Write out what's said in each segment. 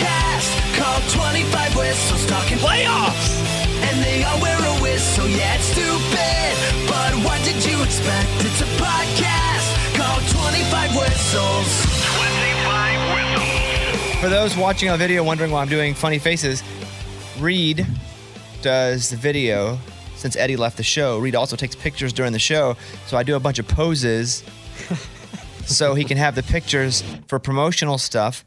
Podcast called 25 Whistles Talking Playoffs. And they all wear a whistle, yeah, it's stupid. But what did you expect? It's a podcast called 25 Whistles. 25 Whistles. For those watching on video wondering why I'm doing funny faces, Reid does the video since Eddie left the show. Reid also takes pictures during the show, so I do a bunch of poses so he can have the pictures for promotional stuff.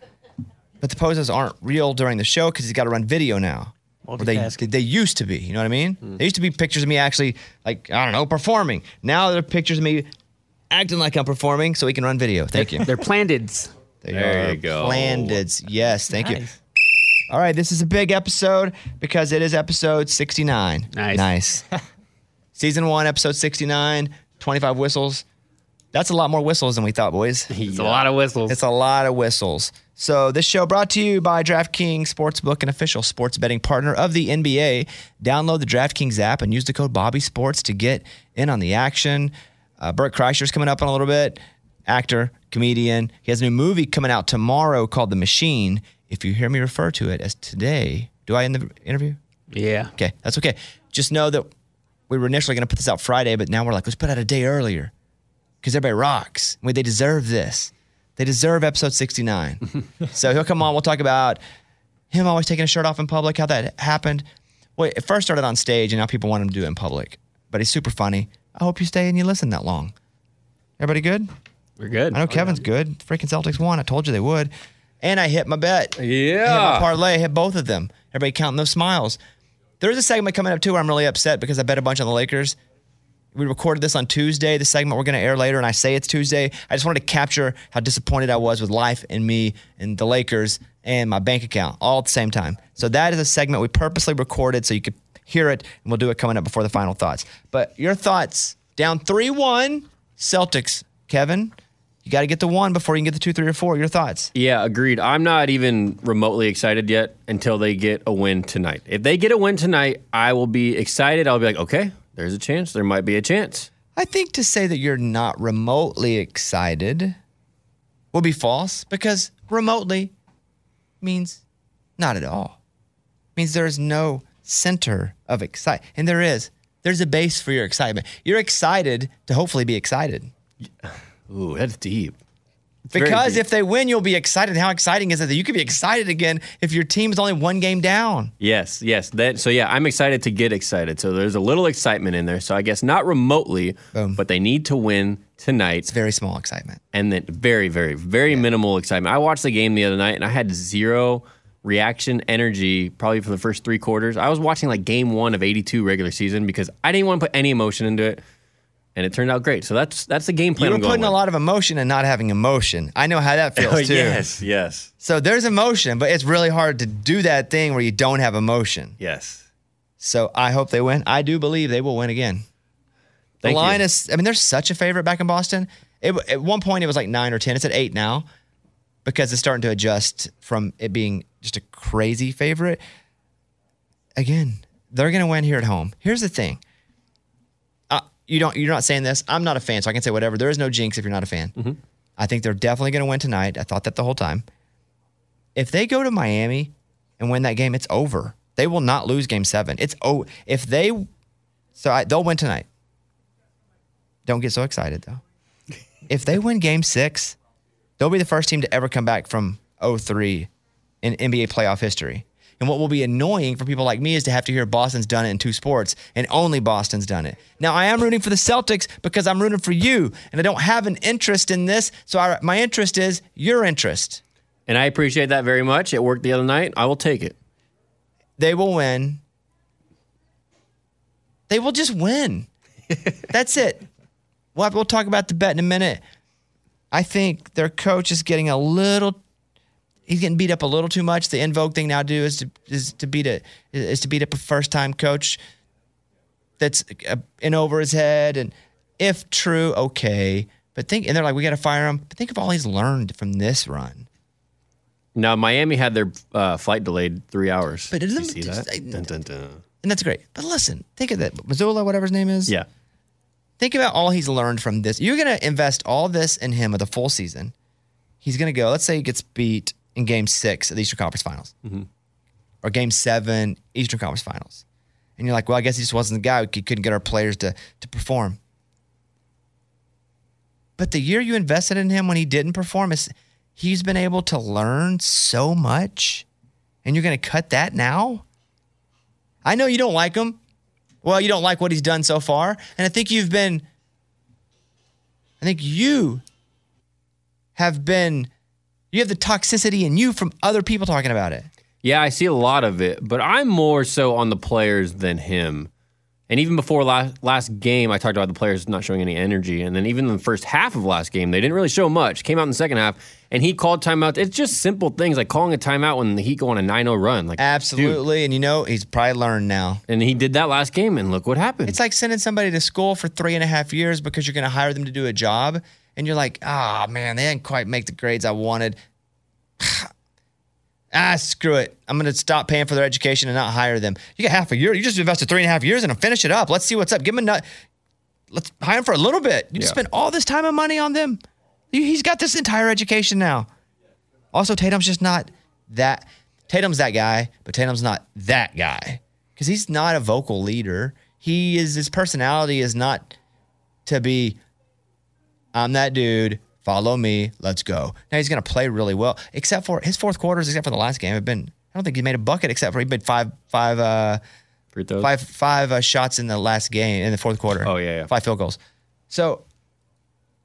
But the poses aren't real during the show because he's got to run video now. Or they, they used to be, you know what I mean? Hmm. They used to be pictures of me actually, like, I don't know, performing. Now they're pictures of me acting like I'm performing so he can run video. Thank you. They're planted. They There are you go. Planted. Yes, thank you. All right, this is a big episode because it is episode 69. Nice. Nice. Season one, episode 69, 25 whistles. That's a lot more whistles than we thought, boys. It's a lot of whistles. It's a lot of whistles. So, this show brought to you by DraftKings Sportsbook, an official sports betting partner of the NBA. Download the DraftKings app and use the code Bobby Sports to get in on the action. Uh, Bert Kreischer's coming up in a little bit. Actor, comedian. He has a new movie coming out tomorrow called The Machine. If you hear me refer to it as today, do I in the interview? yeah. Okay, that's okay. Just know that we were initially going to put this out Friday, but now we're like, let's put it out a day earlier because everybody rocks. Wait, they deserve this. They deserve episode 69. so he'll come on. We'll talk about him always taking a shirt off in public, how that happened. Well, it first started on stage, and now people want him to do it in public. But he's super funny. I hope you stay and you listen that long. Everybody good? We're good. I know oh, Kevin's good. Freaking Celtics won. I told you they would. And I hit my bet. I hit my Yeah. parlay. I hit both of them. Everybody counting those smiles. There's a segment coming up too where I'm really upset because I bet a bunch on the Lakers. We recorded this on Tuesday. The segment we're going to air later, and I say it's Tuesday. I just wanted to capture how disappointed I was with life and me and the Lakers and my bank account all at the same time. So that is a segment we purposely recorded so you could hear it, and we'll do it coming up before the final thoughts. But your thoughts down 3 1 Celtics, Kevin. You got to get the one before you can get the two, three, or four. Your thoughts? Yeah, agreed. I'm not even remotely excited yet until they get a win tonight. If they get a win tonight, I will be excited. I'll be like, okay, there's a chance. There might be a chance. I think to say that you're not remotely excited will be false because remotely means not at all. means there is no center of excitement. And there is. There's a base for your excitement. You're excited to hopefully be excited. Ooh, that's deep. Because if they win, you'll be excited. How exciting is it that you could be excited again if your team's only one game down? Yes, yes. That so yeah, I'm excited to get excited. So there's a little excitement in there. So I guess not remotely, but they need to win tonight. It's very small excitement. And then very, very, very minimal excitement. I watched the game the other night and I had zero reaction energy probably for the first three quarters. I was watching like game one of 82 regular season because I didn't want to put any emotion into it. And it turned out great. So that's that's the game plan. You were putting a lot of emotion and not having emotion. I know how that oh, feels Oh, too. yes, yes. So there's emotion, but it's really hard to do that thing where you don't have emotion. Yes. So I hope they win. I do believe they will win again. The Thank line you. is, I mean, they're such a favorite back in Boston. It, at one point, it was like nine or 10. It's at eight now because it's starting to adjust from it being just a crazy favorite. Again, they're going to win here at home. Here's the thing. You don't, you're not saying this. I'm not a fan, so I can say whatever. There is no jinx if you're not a fan. Mm-hmm. I think they're definitely going to win tonight. I thought that the whole time. if they go to Miami and win that game, it's over. They will not lose game seven. It's oh, if they, so I, they'll win tonight. Don't get so excited though. if they win game six, they'll be the first team to ever come back from 03 in NBA playoff history. And what will be annoying for people like me is to have to hear Boston's done it in two sports and only Boston's done it. Now, I am rooting for the Celtics because I'm rooting for you and I don't have an interest in this. So I, my interest is your interest. And I appreciate that very much. It worked the other night. I will take it. They will win. They will just win. That's it. We'll, we'll talk about the bet in a minute. I think their coach is getting a little. He's getting beat up a little too much. The invoke thing now to do is to is to beat a is to beat up a first time coach that's uh, in over his head. And if true, okay. But think, and they're like, we got to fire him. But think of all he's learned from this run. Now, Miami had their uh, flight delayed three hours. But Did you doesn't- see that? just- Dun, dun, dun. And that's great. But listen, think of that. Mazzulla, whatever his name is. Yeah. Think about all he's learned from this. You're going to invest all this in him with a full season. He's going to go, let's say he gets beat in game six of the Eastern Conference Finals mm-hmm. or game seven, Eastern Conference Finals. And you're like, well, I guess he just wasn't the guy. He couldn't get our players to, to perform. But the year you invested in him when he didn't perform, is he's been able to learn so much. And you're going to cut that now? I know you don't like him. Well, you don't like what he's done so far. And I think you've been, I think you have been, you have the toxicity in you from other people talking about it. Yeah, I see a lot of it, but I'm more so on the players than him. And even before last last game, I talked about the players not showing any energy. And then even in the first half of last game, they didn't really show much. Came out in the second half, and he called timeouts. It's just simple things like calling a timeout when the Heat go on a 9-0 run. Like dude. Absolutely. And you know, he's probably learned now. And he did that last game, and look what happened. It's like sending somebody to school for three and a half years because you're going to hire them to do a job. And you're like, ah, man, they didn't quite make the grades I wanted. ah, screw it. I'm going to stop paying for their education and not hire them. You got half a year. You just invested three and a half years in them. Finish it up. Let's see what's up. Give them a nut. Let's hire them for a little bit. You just Yeah. spent all this time and money on them. He's got this entire education now. Also, Tatum's just not that. Tatum's that guy, but Tatum's not that guy because he's not a vocal leader. He is his personality is not to be. I'm that dude. Follow me. Let's go. Now he's going to play really well, except for his fourth quarters. Except for the last game, have been. I don't think he made a bucket except for he made five five uh five five uh, shots in the last game in the fourth quarter. Oh, yeah, yeah. five field goals. So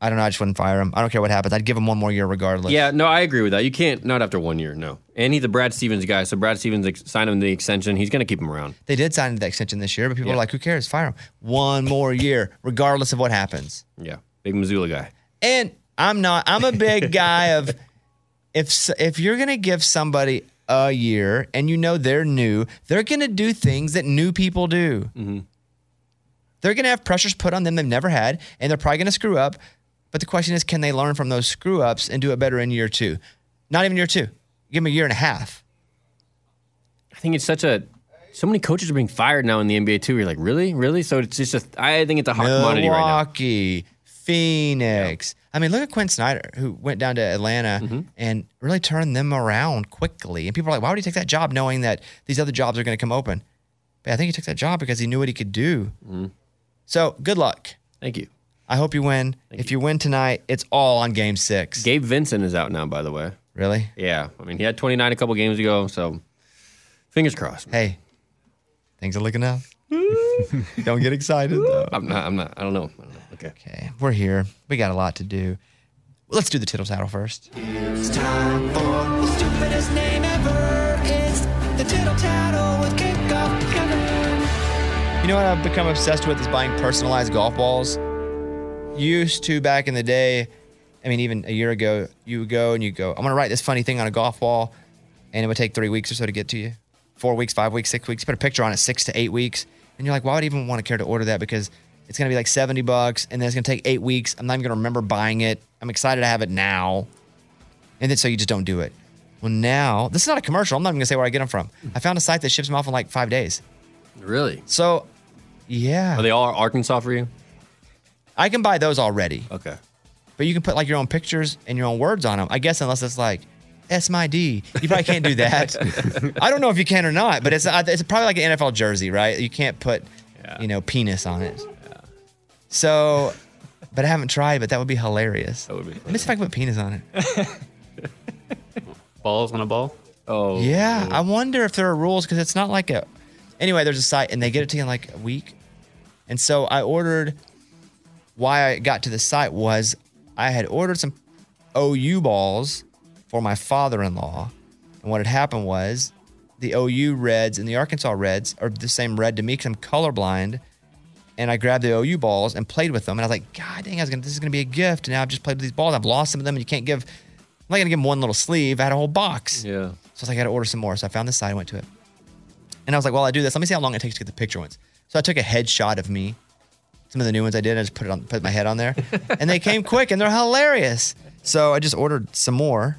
I don't know. I just wouldn't fire him. I don't care what happens. I'd give him one more year regardless. Yeah, no, I agree with that. You can't not after one year, no. And he's a Brad Stevens guy, so Brad Stevens ex- signed him the extension. He's going to keep him around. They did sign the extension this year, but people Yeah. are like, who cares? Fire him. One more year, regardless of what happens. Yeah, big Mazzulla guy. And I'm not, I'm a big guy of if if you're going to give somebody a year and you know they're new, they're going to do things that new people do. Mm-hmm. They're going to have pressures put on them they've never had, and they're probably going to screw up. But the question is, can they learn from those screw ups and do it better in year two? Not even year two. Give them a year and a half. I think it's such a. So many coaches are being fired now in the NBA too. You're like, really, really? So it's just a. I think it's a hot commodity right now. Phoenix. I mean, look at Quin Snyder, who went down to Atlanta Mm-hmm. and really turned them around quickly. And people are like, why would he take that job knowing that these other jobs are going to come open? But I think he took that job because he knew what he could do. Mm-hmm. So good luck. Thank you. I hope you win. if you. win tonight, it's all on game six. Gabe Vincent is out now, by the way. Really? Yeah, I mean he had 29 a couple games ago, so fingers crossed. Hey, things are looking up. Don't get excited though. I'm not. I'm not. I don't know. I don't know. Okay. Okay, we're here. We got a lot to do. Let's do the tittle tattle first. It's time for the stupidest name ever. It's the tittle tattle with kickoff Kevin. You know what I've become obsessed with is buying personalized golf balls. Used to back in the day, I mean, even a year ago, you would go and you go, I'm going to write this funny thing on a golf ball, and it would take three weeks or so to get to you. Four weeks, five weeks, six weeks. You put a picture on it, six to eight weeks. And you're like, why would I even want to care to order that? Because it's going to be like 70 bucks, and then it's going to take eight weeks. I'm not even going to remember buying it. I'm excited to have it now. And then so you just don't do it. Well, now, this is not a commercial. I'm not even going to say where I get them from. I found a site that ships them off in like five days. Really? So, yeah. Are they all Arkansas for you? I can buy those already, Okay. but you can put like your own pictures and your own words on them. I guess unless it's like S my D. You probably can't do that. I don't know if you can or not, but it's uh, it's probably like an NFL jersey, right? You can't put you know penis on it. So, but I haven't tried. But that would be hilarious. That would be. Let me see if I can put penis on it. Balls on a ball. Oh. Yeah, I wonder if there are rules because it's not like a. Anyway, there's a site and they get it to you in like a week, and so I ordered. Why I got to the site was I had ordered some OU balls for my father-in-law, and what had happened was the OU Reds and the Arkansas Reds are the same red to me because I'm colorblind. And I grabbed the OU balls and played with them, and I was like, "God dang, I was gonna, this is gonna be a gift." And now I've just played with these balls. I've lost some of them, and you can't give. I'm not gonna give them one little sleeve. I had a whole box. Yeah. So I was like, I got to order some more. So I found this site, I went to it. And I was like, well, I do this. Let me see how long it takes to get the picture ones. So I took a headshot of me. Some of the new ones I did, I just put it on, put my head on there, and they came quick and they're hilarious. So I just ordered some more.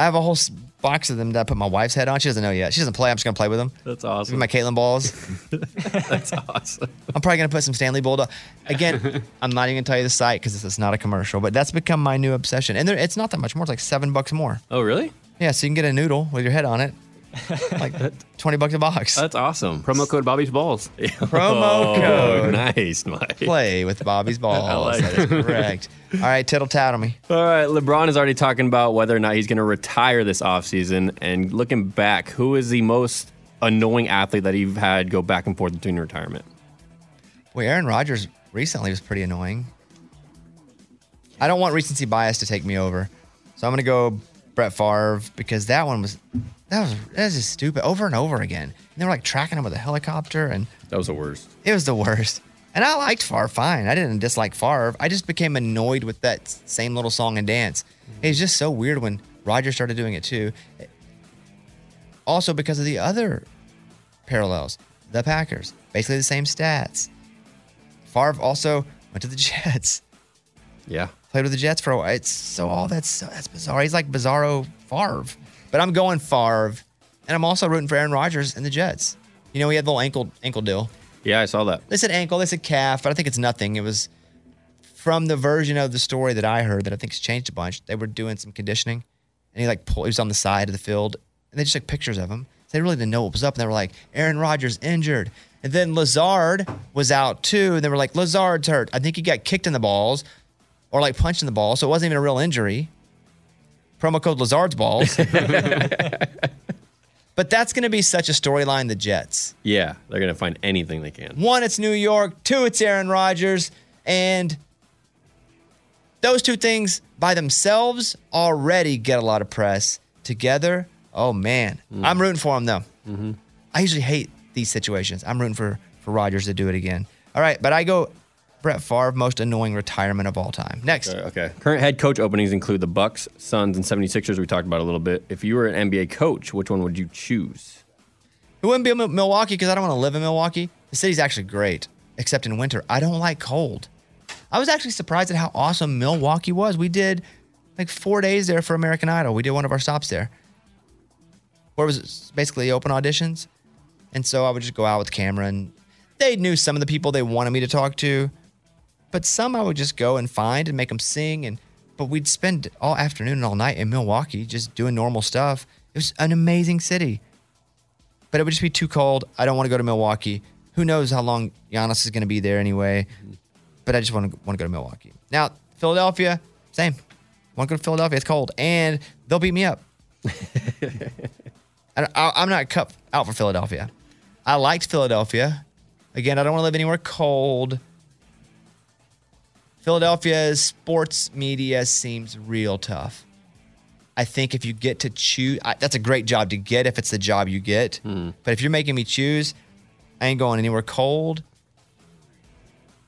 I have a whole box of them that I put my wife's head on. She doesn't know yet. She doesn't play. I'm just gonna play with them. That's awesome. my Caitlin balls. That's awesome. I'm probably gonna put some Stanley Bulldog. Again, I'm not even gonna tell you the site because this is not a commercial, but that's become my new obsession. And there, it's not that much more. It's like seven bucks more. Oh, really? Yeah, so you can get a noodle with your head on it, like twenty bucks a box. That's awesome. Promo code Bobby's Balls. Promo Oh, code. nice, Mike. Play with Bobby's balls. like that is correct. All right, tittle tattle me. All right, LeBron is already talking about whether or not he's going to retire this offseason. And looking back, who is the most annoying athlete that you've had go back and forth between retirement? Well, Aaron Rodgers recently was pretty annoying. I don't want recency bias to take me over, so I'm gonna go Brett Favre because that one was that was that was just stupid over and over again. And they were like tracking him with a helicopter, and That was the worst. it was the worst. And I liked Favre fine. I didn't dislike Favre. I just became annoyed with that same little song and dance. Mm-hmm. It's just so weird when Roger started doing it too. Also because of the other parallels, the Packers, basically the same stats. Favre also went to the Jets, Yeah. played with the Jets for a while. It's so all that's so, that's bizarre. He's like Bizarro Favre, but I'm going Favre, and I'm also rooting for Aaron Rodgers and the Jets. You know, he had the little ankle ankle deal. Yeah, I saw that. They said ankle, they said calf, but I think it's nothing. It was from the version of the story that I heard that I think's changed a bunch. They were doing some conditioning, and he like pulled, he was on the side of the field, and they just took pictures of him. So they really didn't know what was up, and they were like, Aaron Rodgers injured, and then Lazard was out too, and they were like, Lazard's hurt. I think he got kicked in the balls, or like punched in the ball, so it wasn't even a real injury. Promo code Lazard's balls. but that's going to be such a storyline. The Jets. Yeah, they're going to find anything they can. One, it's New York. Two, it's Aaron Rodgers. And those two things by themselves already get a lot of press. Together, oh man, mm. I'm rooting for them though. Mm-hmm. I usually hate these situations. I'm rooting for for Rodgers to do it again. All right, but I go Brett Favre, most annoying retirement of all time. Next, Okay, okay. Current head coach openings include the Bucks, Suns, and 76ers we talked about a little bit. If you were an NBA coach, which one would you choose? it wouldn't be Milwaukee because I don't want to live in Milwaukee. The city's actually great, except in winter. I don't like cold. I was actually surprised at how awesome Milwaukee was. We did like four days there for American Idol. We did one of our stops there, where it was basically open auditions. And so I would just go out with the camera, and they knew some of the people they wanted me to talk to, but some I would just go and find and make them sing. And but we'd spend all afternoon and all night in Milwaukee just doing normal stuff. It was an amazing city but it would just be too cold. I don't want to go to Milwaukee. Who knows how long Giannis is going to be there anyway? But I just want to want to go to Milwaukee. Now, Philadelphia, same. Want to go to Philadelphia? It's cold, and they'll beat me up. I, I'm not cut out for Philadelphia. I liked Philadelphia. Again, I don't want to live anywhere cold. Philadelphia's sports media seems real tough. I think if you get to choose, I, that's a great job to get if it's the job you get. Hmm. But if you're making me choose, I ain't going anywhere cold.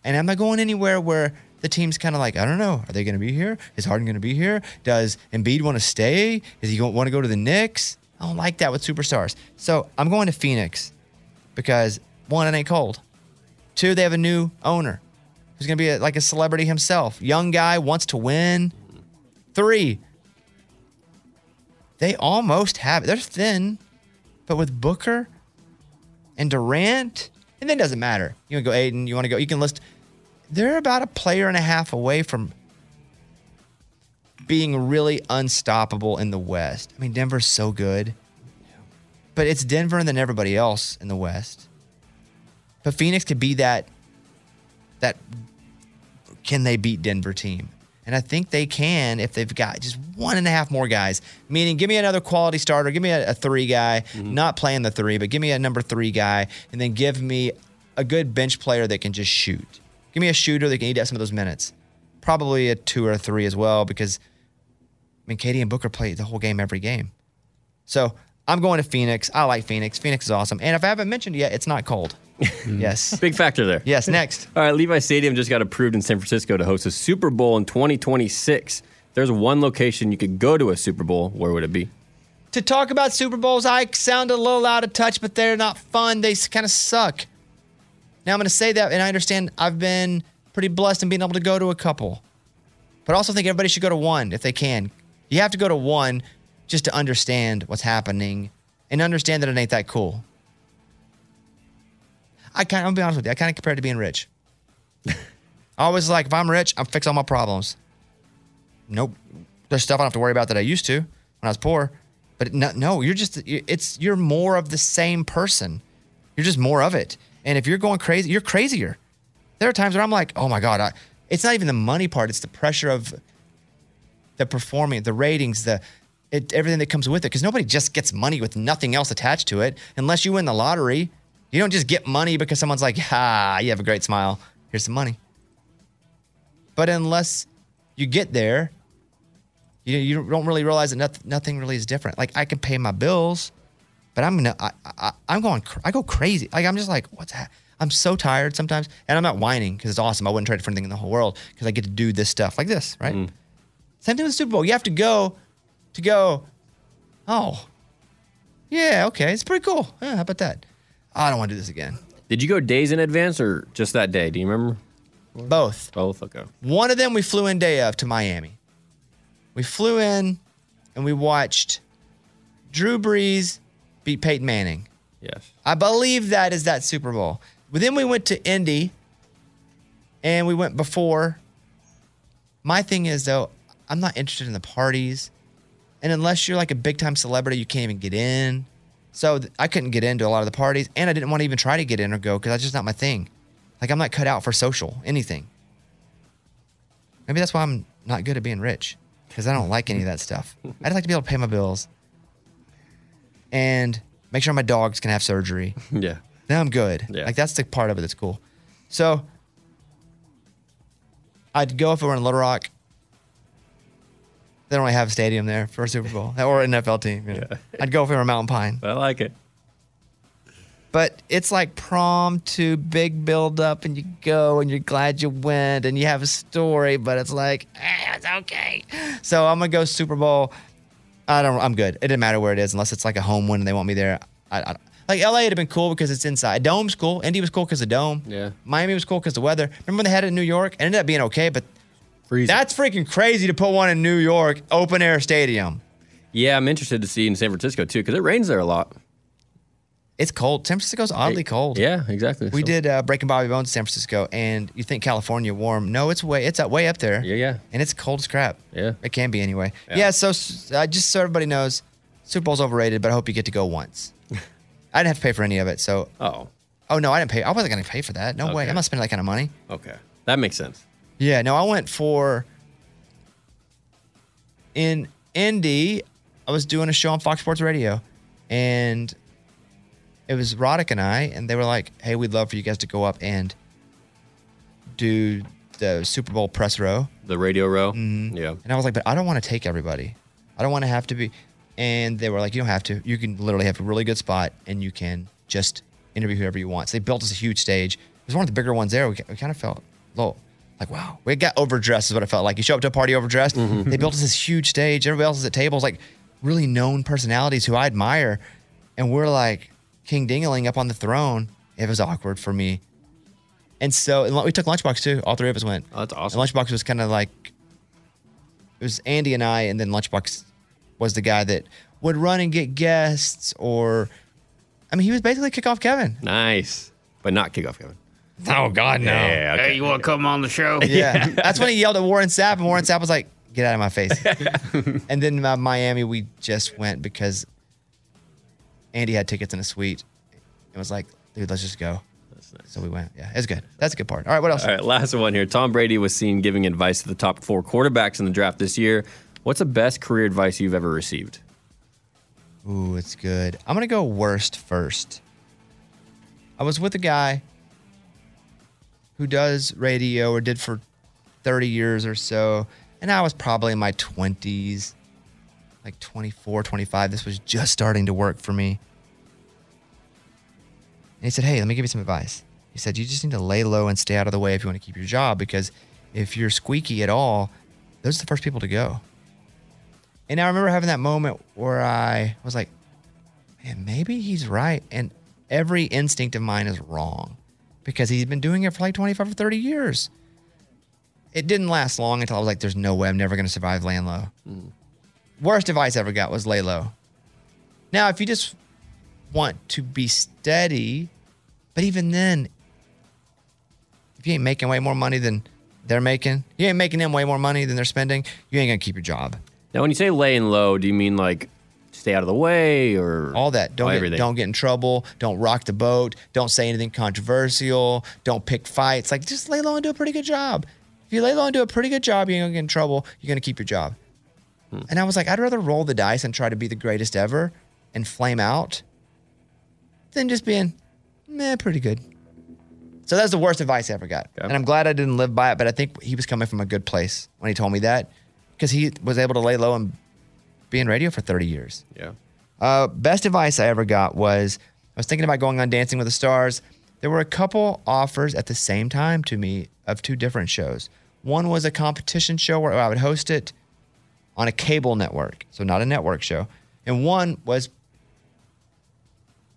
And I'm not going anywhere where the team's kind of like, I don't know, are they going to be here? Is Harden going to be here? Does Embiid want to stay? Is he going want to go to the Knicks? I don't like that with superstars. So I'm going to Phoenix because one, it ain't cold. Two, they have a new owner who's going to be a, like a celebrity himself. Young guy wants to win. Three, they almost have it. They're thin, but with Booker and Durant, and then it doesn't matter. You want to go Ayton, you want to go, you can list. They're about a player and a half away from being really unstoppable in the West. I mean, Denver's so good, but it's Denver and then everybody else in the West. But Phoenix could be that that can they beat Denver team? And I think they can if they've got just one and a half more guys. Meaning, give me another quality starter, give me a, a three guy, mm-hmm. not playing the three, but give me a number three guy, and then give me a good bench player that can just shoot. Give me a shooter that can eat up some of those minutes. Probably a two or a three as well, because I mean, Katie and Booker play the whole game every game. So I'm going to Phoenix. I like Phoenix. Phoenix is awesome. And if I haven't mentioned yet, it's not cold. yes. Big factor there. Yes, next. All right, Levi Stadium just got approved in San Francisco to host a Super Bowl in 2026. If there's one location you could go to a Super Bowl, where would it be? to talk about Super Bowls, I sound a little out of touch, but they're not fun. They kind of suck. Now I'm going to say that, and I understand I've been pretty blessed in being able to go to a couple, but I also think everybody should go to one if they can. You have to go to one just to understand what's happening and understand that it ain't that cool. I kind of, I'll be honest with you, I kind of compare it to being rich. I always like, if I'm rich, I'm fix all my problems. Nope. There's stuff I don't have to worry about that I used to when I was poor. But no, no, you're just it's you're more of the same person. You're just more of it. And if you're going crazy, you're crazier. There are times where I'm like, oh my god, I, it's not even the money part; it's the pressure of the performing, the ratings, the it, everything that comes with it. Because nobody just gets money with nothing else attached to it, unless you win the lottery. You don't just get money because someone's like, ah, you have a great smile. Here's some money. But unless you get there, you, you don't really realize that nothing, nothing really is different. Like I can pay my bills, but I'm gonna, I, I, I'm going, I go crazy. Like I'm just like, what's that? I'm so tired sometimes, and I'm not whining because it's awesome. I wouldn't trade it for anything in the whole world because I get to do this stuff like this, right? Same thing with the Super Bowl. You have to go to go. Oh, yeah, okay, it's pretty cool. Yeah, how about that? I don't want to do this again. Did you go days in advance or just that day? Do you remember? Both. Both. Okay. One of them we flew in day of to Miami. We flew in and we watched Drew Brees beat Peyton Manning. Yes. I believe that is that Super Bowl. But then we went to Indy and we went before. My thing is though, I'm not interested in the parties. And unless you're like a big time celebrity, you can't even get in. So th- I couldn't get into a lot of the parties and I didn't want to even try to get in or go because that's just not my thing. Like I'm not cut out for social, anything. Maybe that's why I'm not good at being rich because I don't like any of that stuff. I'd like to be able to pay my bills and make sure my dogs can have surgery. Yeah. Then I'm good. Yeah. Like that's the part of it that's cool. So I'd go if it were in Little Rock. They don't really have a stadium there for a Super Bowl or an NFL team. you know. I'd go for a Mountain Pine. I like it. But it's like prom to big build up, and you go and you're glad you went, and you have a story, but it's like, eh, it's okay. So I'm gonna go Super Bowl. I don't. I'm good. It didn't matter where it is, unless it's like a home win and they want me there. I, I like LA would have been cool because it's inside. Dome's cool. Indy was cool because of dome. Yeah. Miami was cool because the weather. Remember when they had it in New York? It ended up being okay, but Freezing. that's freaking crazy to put one in New York, open air stadium. Yeah, I'm interested to see in San Francisco too because it rains there a lot. It's cold. San Francisco's oddly cold. Yeah, exactly. We So- did uh, Breaking Bobby Bones in San Francisco, and you think California warm? No, it's way it's up way up there. Yeah, yeah. and it's cold as crap. Yeah. it can be anyway. Yeah. Yeah. so uh, just so everybody knows, Super Bowl's overrated, but I hope you get to go once. I didn't have to pay for any of it, so Oh, oh no, I didn't pay. I wasn't gonna pay for that. No way. I'm not spending that kind of money. okay. That makes sense. Yeah, no, I went for in Indy. I was doing a show on Fox Sports Radio, and it was Roddick and I, and they were like, "Hey, we'd love for you guys to go up and do the Super Bowl press row." The radio row. Mm-hmm. Yeah. And I was like, "But I don't want to take everybody. I don't want to have to be." And they were like, "You don't have to. You can literally have a really good spot, and you can just interview whoever you want." So they built us a huge stage. It was one of the bigger ones there. We, we kind of felt little like, wow, we got overdressed is what it felt like. You show up to a party overdressed. Mm-hmm. They built us this huge stage. Everybody else is at tables, like really known personalities who I admire, and we're like King Dingaling up on the throne. It was awkward for me. And so and we took Lunchbox too. All three of us went. Oh, that's awesome. And Lunchbox was kind of like it was Andy and I, and then Lunchbox was the guy that would run and get guests, or I mean, he was basically kickoff Kevin. Nice, but not kickoff, Kevin. Oh God, no. Yeah. Okay. Hey, you want to come on the show? Yeah, that's when he yelled at Warren Sapp, and Warren Sapp was like, Get out of my face. and then uh, Miami, we just went because Andy had tickets in a suite. It was like, dude, let's just go. So we went. Yeah, it's good. That's a good part. All right, what else? All right, last one here. Tom Brady was seen giving advice to the top four quarterbacks in the draft this year. What's the best career advice you've ever received? Ooh, it's good. I'm gonna go worst first. I was with a guy who does radio or did for 30 years or so, and I was probably in my 20s, like 24, 25. This was just starting to work for me. And he said, Hey, let me give you some advice. He said, You just need to lay low and stay out of the way if you want to keep your job because if you're squeaky at all, those are the first people to go. And I remember having that moment where I was like, man, maybe he's right. And every instinct of mine is wrong because he's been doing it for like 25 or 30 years. It didn't last long until I was like, there's no way I'm never going to survive laying low. Mm. Worst advice I ever got was lay low. Now, if you just want to be steady, but even then, if you ain't making way more money than they're making, you ain't making them way more money than they're spending, you ain't going to keep your job. Now, when you say laying low, do you mean like stay out of the way or all that? Don't get, don't get in trouble. Don't rock the boat. Don't say anything controversial. Don't pick fights. Like just lay low and do a pretty good job. If you lay low and do a pretty good job, you ain't gonna get in trouble. You're gonna keep your job. Hmm. And I was like, I'd rather roll the dice and try to be the greatest ever and flame out than just being, meh, pretty good. So that's the worst advice I ever got. And I'm glad I didn't live by it, but I think he was coming from a good place when he told me that because he was able to lay low and be in radio for 30 years. Yeah. Uh, best advice I ever got was I was thinking about going on Dancing with the Stars. There were a couple offers at the same time to me of two different shows. One was a competition show where I would host it on a cable network, so not a network show. And one was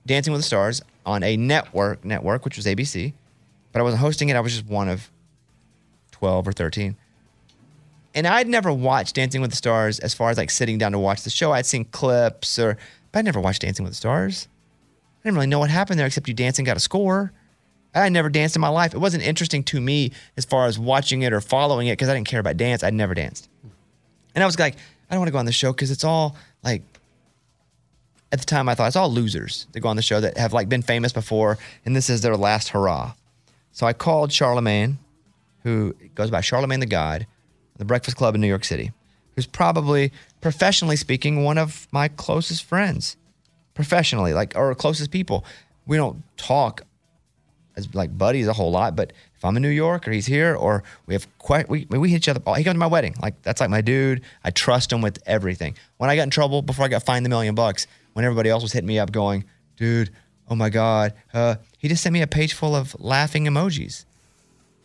Dancing with the Stars on a network network, which was ABC. But I wasn't hosting it. I was just one of 12 or 13. And I'd never watched Dancing with the Stars as far as like sitting down to watch the show. I'd seen clips or, but I never watched Dancing with the Stars. I didn't really know what happened there except you dance and got a score. I never danced in my life. It wasn't interesting to me as far as watching it or following it because I didn't care about dance. I'd never danced. And I was like, I don't want to go on the show because it's all like, at the time I thought it's all losers that go on the show that have like been famous before and this is their last hurrah. So I called Charlemagne, who goes by Charlemagne the God, the Breakfast Club in New York City, who's probably, professionally speaking, one of my closest friends. Professionally, like, or closest people. We don't talk as like buddies a whole lot, but if I'm in New York or he's here or we have quite, we, we hit each other. He comes to my wedding. Like, that's like my dude. I trust him with everything. When I got in trouble before I got fined the million bucks, when everybody else was hitting me up going, dude, oh my God, uh, he just sent me a page full of laughing emojis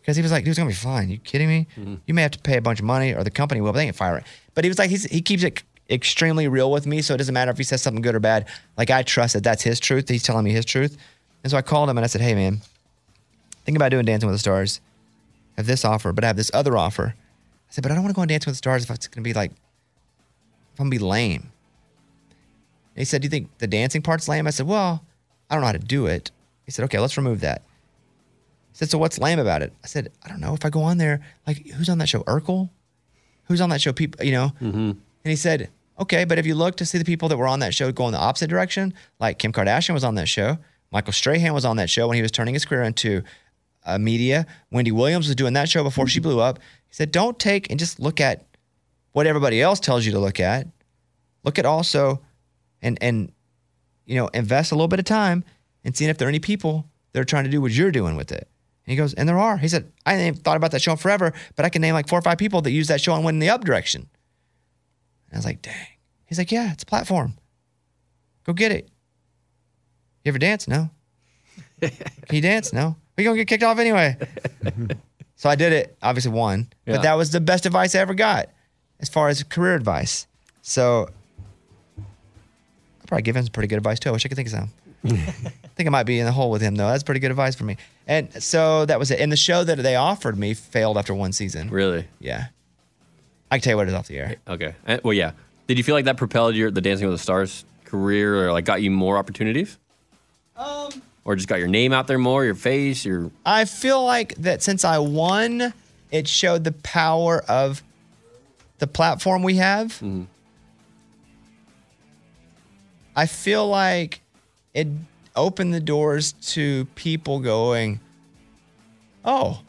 because he was like, dude, it's gonna be fine. You kidding me? Mm-hmm. You may have to pay a bunch of money, or the company will, but they ain't firing. But he was like, he's, he keeps it extremely real with me, so it doesn't matter if he says something good or bad. Like I trust that that's his truth. He's telling me his truth. And so I called him and I said, hey man, think about doing Dancing with the Stars. I have this offer, but I have this other offer. I said, but I don't want to go on Dancing with the Stars if it's gonna be like, if I'm gonna be lame. And he said, do you think the dancing part's lame? I said, well, I don't know how to do it. He said, okay, let's remove that. Said, so what's lame about it? I said, I don't know. If I go on there, like, who's on that show? Urkel? Who's on that show? People, you know? And he said, okay, but if you look to see the people that were on that show going the opposite direction, like Kim Kardashian was on that show, Michael Strahan was on that show when he was turning his career into uh, media. Wendy Williams was doing that show before she blew up. He said, don't take and just look at what everybody else tells you to look at. Look at also and and you know invest a little bit of time and seeing if there are any people that are trying to do what you're doing with it. He goes, and there are. He said, I ain't thought about that show in forever, but I can name like four or five people that use that show and went in the up direction. And I was like, dang. He's like, yeah, it's a platform. Go get it. You ever dance? No. Can you dance? No. We're gonna get kicked off anyway. so I did it. Obviously won, Yeah. but that was the best advice I ever got as far as career advice. So I'll probably give him some pretty good advice too. I wish I could think of some. I think I might be in the hole with him though. That's pretty good advice for me. And so that was it. And the show that they offered me failed after one season. Really? Yeah. I can tell you what it is off the air. Okay. Uh, Well, yeah. Did you feel like that propelled your the Dancing with the Stars career, or like got you more opportunities? Um. Or just got your name out there more, your face, your I feel like that since I won, it showed the power of the platform we have, I feel like it opened the doors to people going, "Oh,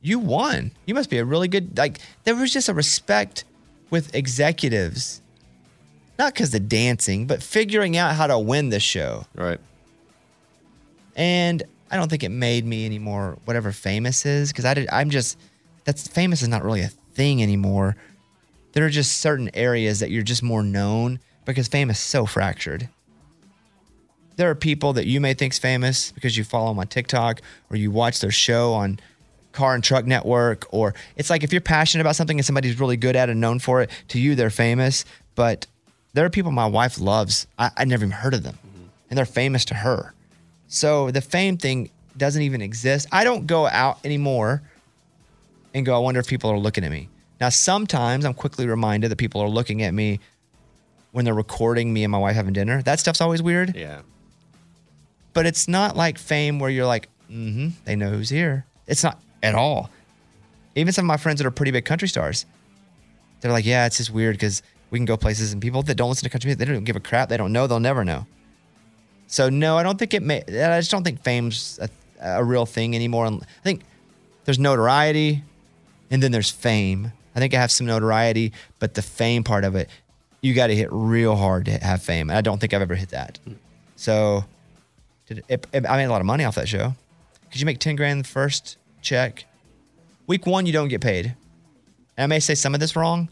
you won. You must be a really good." Like there was just a respect with executives, not because of dancing, but figuring out how to win the show. Right. And I don't think it made me any more whatever famous is because I did, I'm just that's famous is not really a thing anymore. There are just certain areas that you're just more known because fame is so fractured. There are people that you may think's famous because you follow them on TikTok or you watch their show on Car and Truck Network, or it's like if you're passionate about something and somebody's really good at it and known for it, to you they're famous. But there are people my wife loves. I, I never even heard of them, mm-hmm. and they're famous to her. So the fame thing doesn't even exist. I don't go out anymore and go, I wonder if people are looking at me. Now, sometimes I'm quickly reminded that people are looking at me when they're recording me and my wife having dinner. That stuff's always weird. Yeah. But it's not like fame where you're like, mm-hmm, they know who's here. It's not at all. Even some of my friends that are pretty big country stars, they're like, yeah, it's just weird because we can go places and people that don't listen to country music, they don't give a crap. They don't know. They'll never know. So no, I don't think it may. I just don't think fame's a, a real thing anymore. I think there's notoriety, and then there's fame. I think I have some notoriety, but the fame part of it, you got to hit real hard to have fame. And I don't think I've ever hit that. So, did it, it- I made a lot of money off that show. Because you make ten grand the first check, week one you don't get paid. And I may say some of this wrong,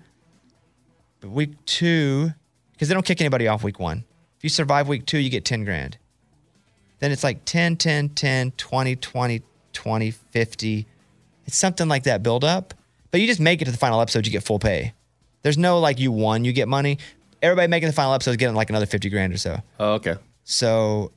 but week two, because they don't kick anybody off week one. If you survive week two, you get 10 grand. Then it's like 10, 10, 10, 20, 20, 20, 50. It's something like that build up. But you just make it to the final episode, you get full pay. There's no like you won, you get money. Everybody making the final episode is getting like another 50 grand or so. Oh, okay. So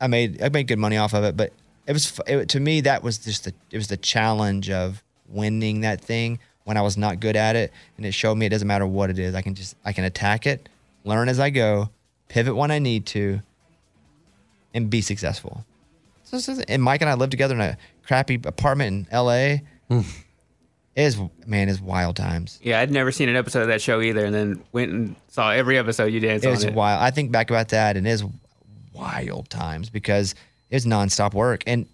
I made I made good money off of it, but it was it, to me that was just the it was the challenge of winning that thing when I was not good at it, and it showed me it doesn't matter what it is. I can just I can attack it, learn as I go, pivot when I need to, and be successful. So, so- and Mike and I lived together in a crappy apartment in L.A. Hmm. it is man, it's wild times. Yeah, I'd never seen an episode of that show either, and then went and saw every episode you danced it on was it. wild. I think back about that, and it is wild times because it's nonstop work. And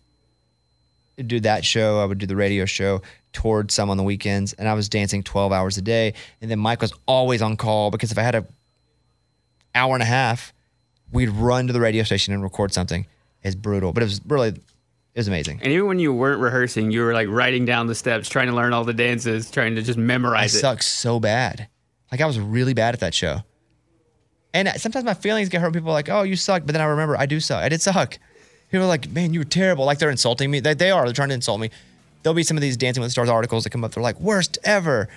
do that show, I would do the radio show, toured some on the weekends, and I was dancing 12 hours a day. And then Mike was always on call because if I had a hour and a half, we'd run to the radio station and record something. It's brutal, but it was really, it was amazing. And even when you weren't rehearsing, you were like writing down the steps, trying to learn all the dances, trying to just I memorize it. suck so bad. Like I was really bad at that show. And sometimes my feelings get hurt. People are like, "Oh, you suck," but then I remember I do suck. I did suck. People are like, "Man, you were terrible." Like they're insulting me. They, they are. They're trying to insult me. There'll be some of these Dancing with the Stars articles that come up. They're like, "Worst ever,"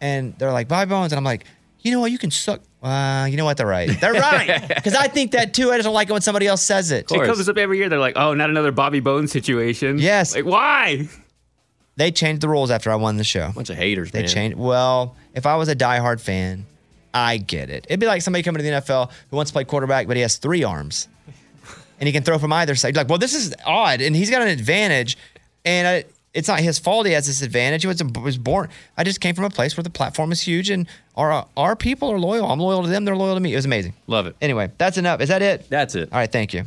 and they're like, "Bye bones," and I'm like, "You know what? You can suck." Uh, you know what? They're right. They're right because I think that too. I just don't like it when somebody else says it. It comes up every year. They're like, "Oh, not another Bobby Bones situation." Yes. Like why? They changed the rules after I won the show. Bunch of haters, They man. changed. Well, if I was a diehard fan, I get it. It'd be like somebody coming to the NFL who wants to play quarterback, but he has three arms, and he can throw from either side. You're like, well, this is odd, and he's got an advantage, and I, it's not his fault. He has this advantage. He was, was born. I just came from a place where the platform is huge, and our our people are loyal. I'm loyal to them. They're loyal to me. It was amazing. Love it. Anyway, that's enough. Is that it? That's it. All right. Thank you.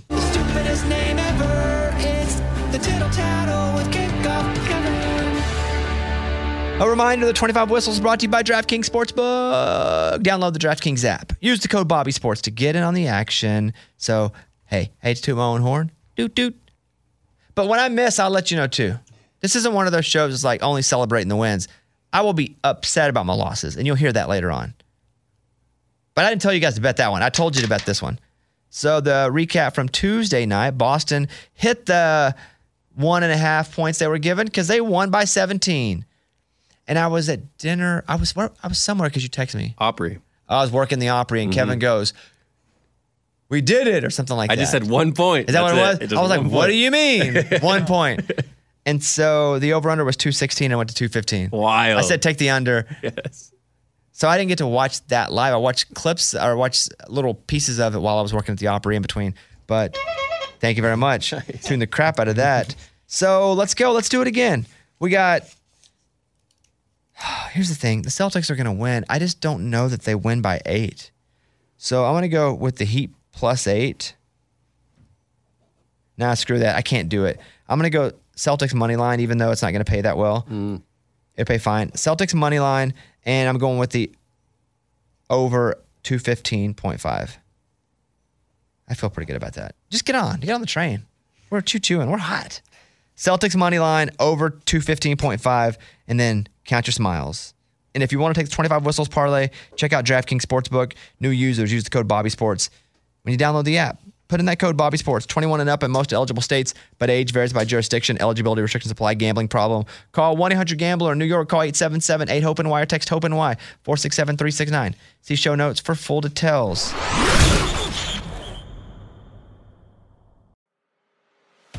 A reminder the 25 whistles brought to you by DraftKings Sportsbook. Download the DraftKings app. Use the code Bobby Sports to get in on the action. So, hey, hey, to my own horn. Doot, doot. But when I miss, I'll let you know too. This isn't one of those shows that's like only celebrating the wins. I will be upset about my losses, and you'll hear that later on. But I didn't tell you guys to bet that one. I told you to bet this one. So the recap from Tuesday night, Boston hit the one and a half points they were given because they won by 17 and I was at dinner. I was where, I was somewhere because you texted me. Opry. I was working the Opry, and mm-hmm. Kevin goes, "We did it," or something like I that. I just said one point. Is that That's what it was? It I was like, one "What do you mean one point?" And so the over under was two sixteen. I went to two fifteen. Wild. I said take the under. Yes. So I didn't get to watch that live. I watched clips or watched little pieces of it while I was working at the Opry in between. But thank you very much. Tuned the crap out of that. So let's go. Let's do it again. We got here's the thing: the Celtics are going to win. I just don't know that they win by eight. So I'm going to go with the Heat plus eight. Nah, screw that. I can't do it. I'm going to go Celtics money line, even though it's not going to pay that well. Mm. It'll pay fine. Celtics money line, and I'm going with the over 215.5. I feel pretty good about that. Just get on. Get on the train. We're choo chooing. We're hot. Celtics money line over 215.5, and then count your smiles. And if you want to take the 25 whistles parlay, check out DraftKings Sportsbook. New users use the code Bobby Sports when you download the app. Put in that code Bobby Sports. 21 and up in most eligible states, but age varies by jurisdiction. Eligibility restrictions apply. Gambling problem? Call 1 800 Gambler in New York. Call 877 8 Hope and Y or text Hope and Y 467 369. See show notes for full details.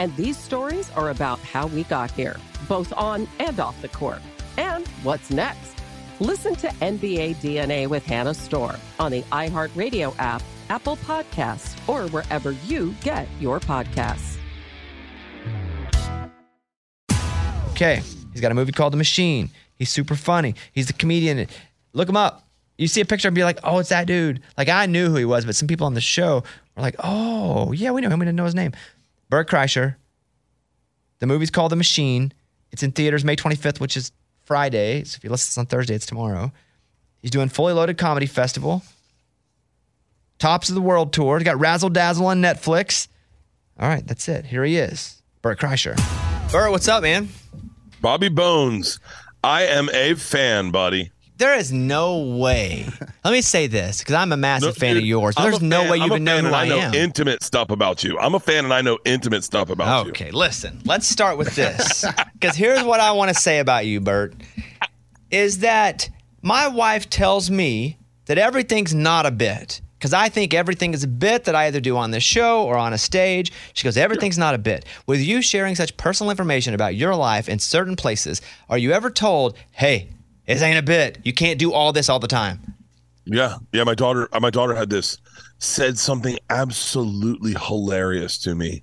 And these stories are about how we got here, both on and off the court. And what's next? Listen to NBA DNA with Hannah Storm on the iHeartRadio app, Apple Podcasts, or wherever you get your podcasts. Okay. He's got a movie called The Machine. He's super funny. He's the comedian. Look him up. You see a picture and be like, oh, it's that dude. Like, I knew who he was, but some people on the show were like, oh, yeah, we know him. We didn't know his name. Bert Kreischer. The movie's called The Machine. It's in theaters May 25th, which is Friday. So if you listen to this on Thursday, it's tomorrow. He's doing Fully Loaded Comedy Festival. Tops of the World Tour. He's got Razzle Dazzle on Netflix. All right, that's it. Here he is. Bert Kreischer. Bert, what's up, man? Bobby Bones. I am a fan, buddy. There is no way. Let me say this because I'm a massive fan dude, of yours. But there's no fan- way you I'm a even know fan who and I, I know am. intimate stuff about you. I'm a fan and I know intimate stuff about you. Okay, listen. Let's start with this because here's what I want to say about you, Bert. Is that my wife tells me that everything's not a bit because I think everything is a bit that I either do on this show or on a stage. She goes, everything's not a bit. With you sharing such personal information about your life in certain places, are you ever told, hey, This ain't a bit. You can't do all this all the time. Yeah, yeah. My daughter, uh, my daughter had this said something absolutely hilarious to me.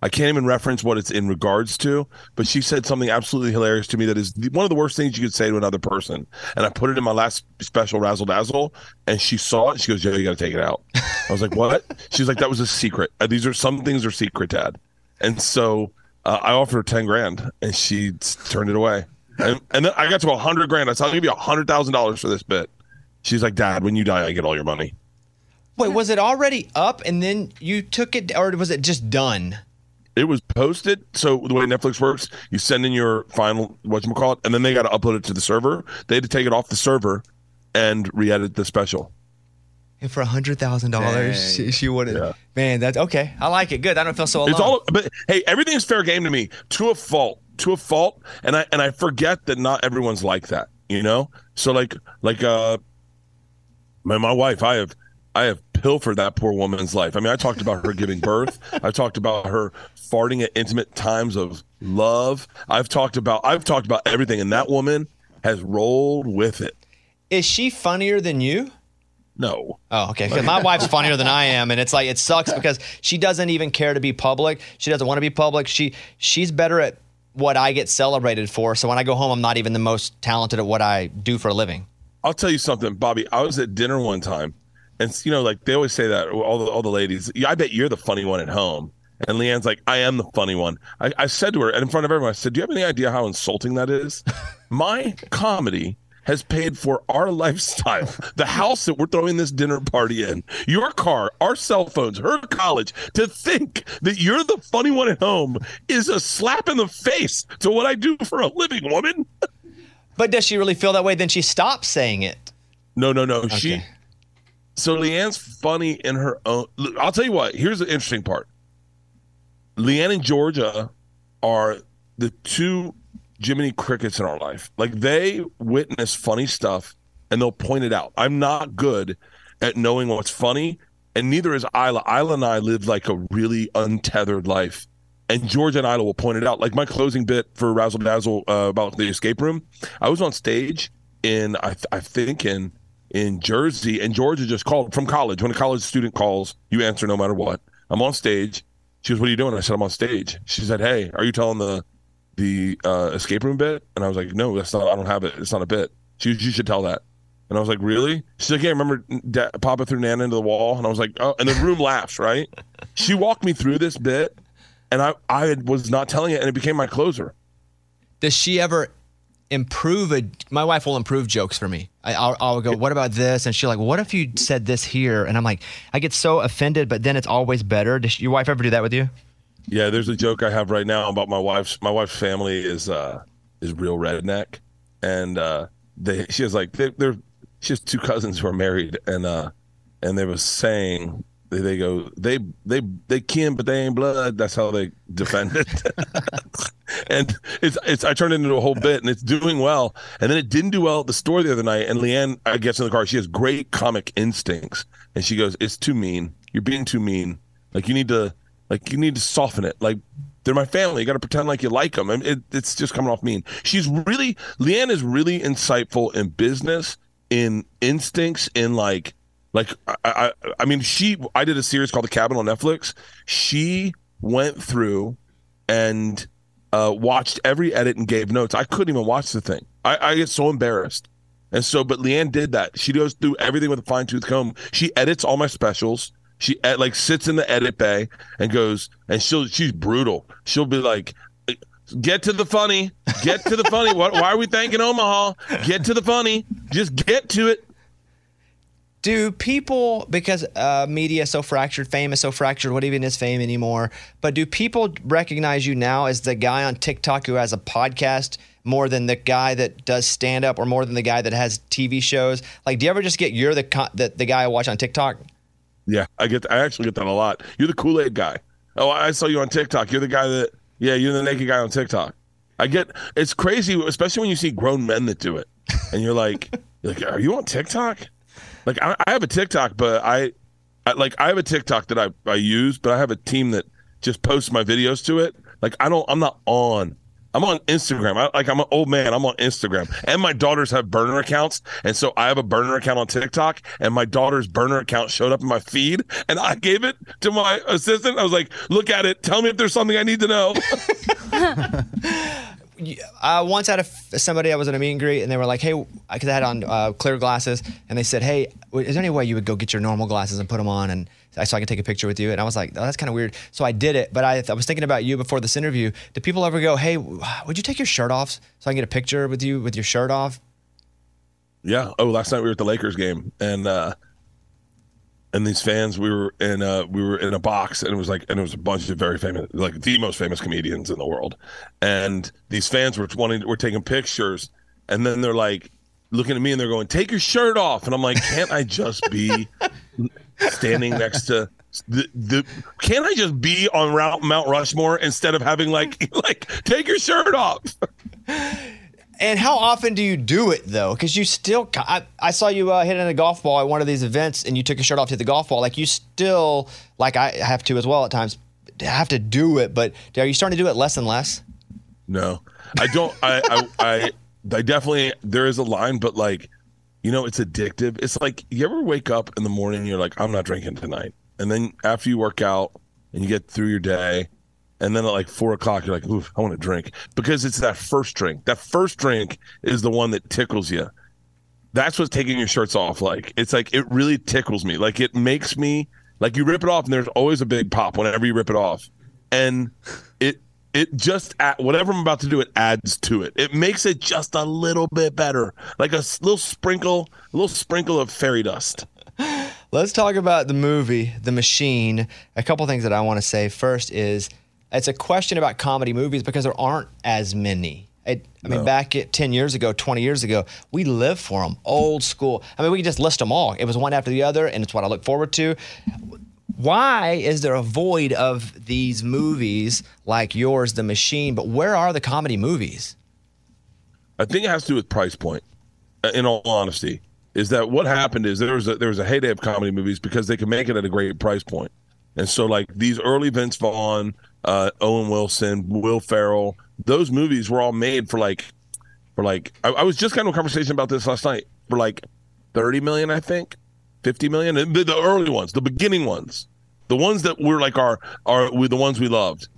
I can't even reference what it's in regards to, but she said something absolutely hilarious to me that is one of the worst things you could say to another person. And I put it in my last special razzle dazzle, and she saw it. She goes, "Yo, you got to take it out." I was like, "What?" She's like, "That was a secret. Uh, these are some things are secret, Dad." And so uh, I offered her ten grand, and she turned it away. And, and then I got to a hundred grand. I said, "I'll give you a hundred thousand dollars for this bit." She's like, "Dad, when you die, I get all your money." Wait, was it already up and then you took it, or was it just done? It was posted. So the way Netflix works, you send in your final what you call it, and then they got to upload it to the server. They had to take it off the server and re-edit the special. And for a hundred thousand dollars, she, she would have. Man, that's okay. I like it. Good. I don't feel so alone. It's all, but hey, everything's fair game to me to a fault, to a fault, and I and I forget that not everyone's like that, you know. So like like uh, my my wife, I have I have pilfered that poor woman's life. I mean, I talked about her giving birth. I talked about her farting at intimate times of love. I've talked about I've talked about everything, and that woman has rolled with it. Is she funnier than you? No. Oh, okay. Because my wife's funnier than I am, and it's like it sucks because she doesn't even care to be public. She doesn't want to be public. She she's better at what I get celebrated for. So when I go home, I'm not even the most talented at what I do for a living. I'll tell you something, Bobby. I was at dinner one time, and you know, like they always say that all the all the ladies. Yeah, I bet you're the funny one at home. And Leanne's like, I am the funny one. I, I said to her, and in front of everyone, I said, Do you have any idea how insulting that is? My comedy has paid for our lifestyle, the house that we're throwing this dinner party in, your car, our cell phones, her college. To think that you're the funny one at home is a slap in the face to what I do for a living, woman. But does she really feel that way? Then she stops saying it. No, no, no. She. So Leanne's funny in her own. I'll tell you what. Here's the interesting part. Leanne and Georgia are the two Jiminy Crickets in our life. Like they witness funny stuff and they'll point it out. I'm not good at knowing what's funny, and neither is Isla. Isla and I live like a really untethered life. And Georgia and Isla will point it out. Like my closing bit for Razzle Dazzle uh, about the escape room. I was on stage in I, th- I think in in Jersey, and Georgia just called from college. When a college student calls, you answer no matter what. I'm on stage. She goes, "What are you doing?" I said, "I'm on stage." She said, "Hey, are you telling the the uh, escape room bit?" And I was like, "No, that's not. I don't have it. It's not a bit." She goes, "You should tell that." And I was like, "Really?" She's like, "Yeah, remember da- Papa threw Nana into the wall?" And I was like, "Oh," and the room laughs. Right? She walked me through this bit, and I I was not telling it, and it became my closer. Does she ever improve a? My wife will improve jokes for me. I, I'll, I'll go, "What about this?" And she's like, "What if you said this here?" And I'm like, I get so offended, but then it's always better. Does your wife ever do that with you? Yeah, there's a joke I have right now about my wife's my wife's family is uh is real redneck, and uh they she has like they, they're she has two cousins who are married, and uh and they was saying they, they go they they they kin but they ain't blood. That's how they defend it, and it's it's I turned it into a whole bit, and it's doing well, and then it didn't do well at the store the other night, and Leanne I gets in the car. She has great comic instincts, and she goes, "It's too mean. You're being too mean. Like you need to." Like you need to soften it. Like they're my family. You got to pretend like you like them. And it, it's just coming off mean. She's really Leanne is really insightful in business, in instincts, in like like I, I I mean she I did a series called The Cabin on Netflix. She went through and uh, watched every edit and gave notes. I couldn't even watch the thing. I, I get so embarrassed. And so, but Leanne did that. She goes through everything with a fine tooth comb. She edits all my specials. She like sits in the edit bay and goes, and she'll she's brutal. She'll be like, "Get to the funny, get to the funny. Why are we thanking Omaha? Get to the funny. Just get to it." Do people because uh, media is so fractured, fame is so fractured, what even is fame anymore? But do people recognize you now as the guy on TikTok who has a podcast more than the guy that does stand up, or more than the guy that has TV shows? Like, do you ever just get you're the the, the guy I watch on TikTok? Yeah, I get. I actually get that a lot. You're the Kool Aid guy. Oh, I saw you on TikTok. You're the guy that. Yeah, you're the naked guy on TikTok. I get. It's crazy, especially when you see grown men that do it, and you're like, you're like, are you on TikTok? Like, I, I have a TikTok, but I, I, like, I have a TikTok that I I use, but I have a team that just posts my videos to it. Like, I don't. I'm not on I'm on Instagram. I, like I'm an old man. I'm on Instagram, and my daughters have burner accounts, and so I have a burner account on TikTok, and my daughter's burner account showed up in my feed, and I gave it to my assistant. I was like, "Look at it. Tell me if there's something I need to know." I once had a, somebody I was at a meet and greet, and they were like, "Hey," because I had on uh, clear glasses, and they said, "Hey, is there any way you would go get your normal glasses and put them on, and so I can take a picture with you?" And I was like, oh, "That's kind of weird." So I did it, but I, I was thinking about you before this interview. Do people ever go, "Hey, would you take your shirt off so I can get a picture with you with your shirt off?" Yeah. Oh, last night we were at the Lakers game, and uh, and these fans, we were in uh we were in a box, and it was like, and it was a bunch of very famous, like the most famous comedians in the world, and these fans were wanting, were taking pictures, and then they're like looking at me, and they're going, "Take your shirt off," and I'm like, "Can't I just be standing next to?" The, the can't I just be on Route Mount Rushmore instead of having like like take your shirt off? And how often do you do it though? Because you still, I, I saw you uh, hitting a golf ball at one of these events, and you took your shirt off to hit the golf ball. Like you still, like I have to as well at times, have to do it. But are you starting to do it less and less? No, I don't. I, I, I, I definitely there is a line, but like, you know, it's addictive. It's like you ever wake up in the morning, and you're like, I'm not drinking tonight, and then after you work out and you get through your day, and then at like four o'clock, you're like, oof, I want to drink because it's that first drink. That first drink is the one that tickles you. That's what's taking your shirts off like. It's like it really tickles me. Like it makes me like you rip it off, and there's always a big pop whenever you rip it off, and it it just at whatever I'm about to do, it adds to it. It makes it just a little bit better, like a little sprinkle, a little sprinkle of fairy dust. Let's talk about the movie, The Machine. A couple things that I want to say. First is it's a question about comedy movies because there aren't as many. It, I mean, No. back at 10 years ago, 20 years ago, we lived for them, old school. I mean, we could just list them all. It was one after the other, and it's what I look forward to. Why is there a void of these movies like yours, The Machine? But where are the comedy movies? I think it has to do with price point. uh, In all honesty, is that what happened? Is there was a, there was a heyday of comedy movies because they could make it at a great price point, and so like these early Vince Vaughn, uh, Owen Wilson, Will Ferrell, those movies were all made for like for like I, I was just kind of a conversation about this last night for like thirty million, I think, fifty million. And The, the early ones, the beginning ones, the ones that were like our are the ones we loved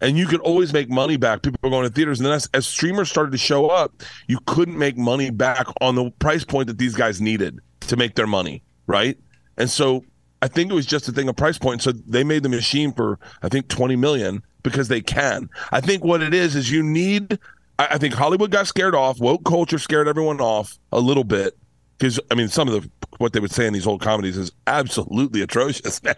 and you could always make money back. People were going to theaters, and then as, as streamers started to show up, you couldn't make money back on the price point that these guys needed to make their money, right? And so I think it was just a thing of price point. So they made the machine for I think twenty million because they can. I think what it is is you need. I, I think Hollywood got scared off. Woke culture scared everyone off a little bit because I mean some of the what they would say in these old comedies is absolutely atrocious now.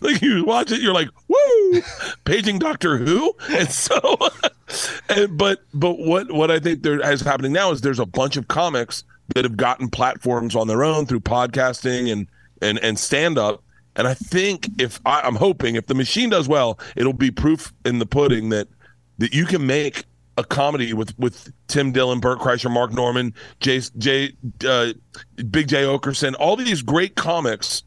like you watch it, you're like, woo, paging Doctor Who, and so, and, but but what what I think there is happening now is there's a bunch of comics that have gotten platforms on their own through podcasting and and and stand up. And I think if I, I'm hoping if the machine does well, it'll be proof in the pudding that that you can make a comedy with with Tim Dillon, Bert Kreischer, Mark Normand, Jay, Jay uh, Big Jay Oakerson, all these great comics.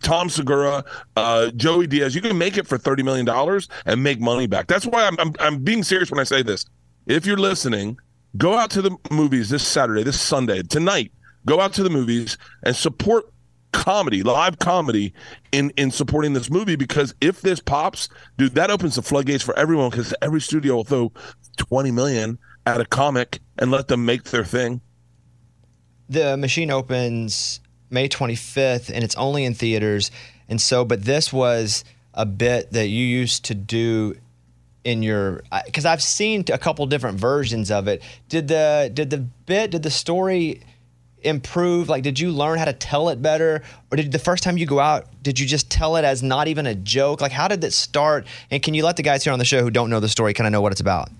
Tom Segura, uh, Joey Diaz, you can make it for thirty million dollars and make money back. That's why I'm, I'm I'm being serious when I say this. If you're listening, go out to the movies this Saturday, this Sunday, tonight. Go out to the movies and support comedy, live comedy in in supporting this movie because if this pops, dude, that opens the floodgates for everyone because every studio will throw 20 million at a comic and let them make their thing. The machine opens May 25th and it's only in theaters. And so, but this was a bit that you used to do in your because I've seen a couple different versions of it. Did the did the bit did the story improve? Like, did you learn how to tell it better, or did the first time you go out did you just tell it as not even a joke? Like, how did it start? And can you let the guys here on the show who don't know the story kind of know what it's about?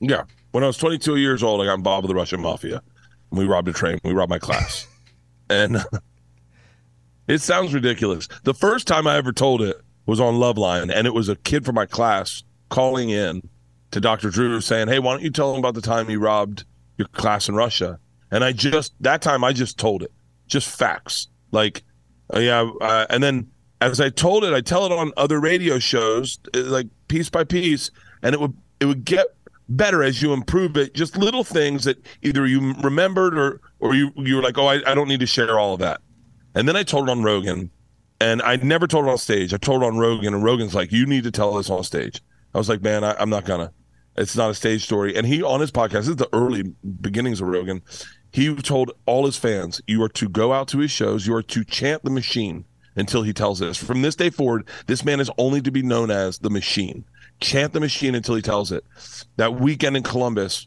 Yeah. When I was 22 years old, I got involved with the Russian mafia. And we robbed a train. We robbed my class. and it sounds ridiculous. The first time I ever told it was on Loveline, and it was a kid from my class calling in to Dr. Drew saying, Hey, why don't you tell him about the time you robbed your class in Russia? And I just, that time I just told it, just facts. Like, uh, yeah. Uh, and then as I told it, I tell it on other radio shows, uh, like piece by piece, and it would, it would get better as you improve it. Just little things that either you remembered or or you you were like, oh, I, I don't need to share all of that. And then I told it on Rogan, and I never told it on stage. I told it on Rogan, and Rogan's like, you need to tell this on stage. I was like, man, I, I'm not gonna. It's not a stage story. And he on his podcast, this is the early beginnings of Rogan. He told all his fans, you are to go out to his shows, you are to chant the machine until he tells us. From this day forward, this man is only to be known as the machine. Chant the machine until he tells it. That weekend in Columbus,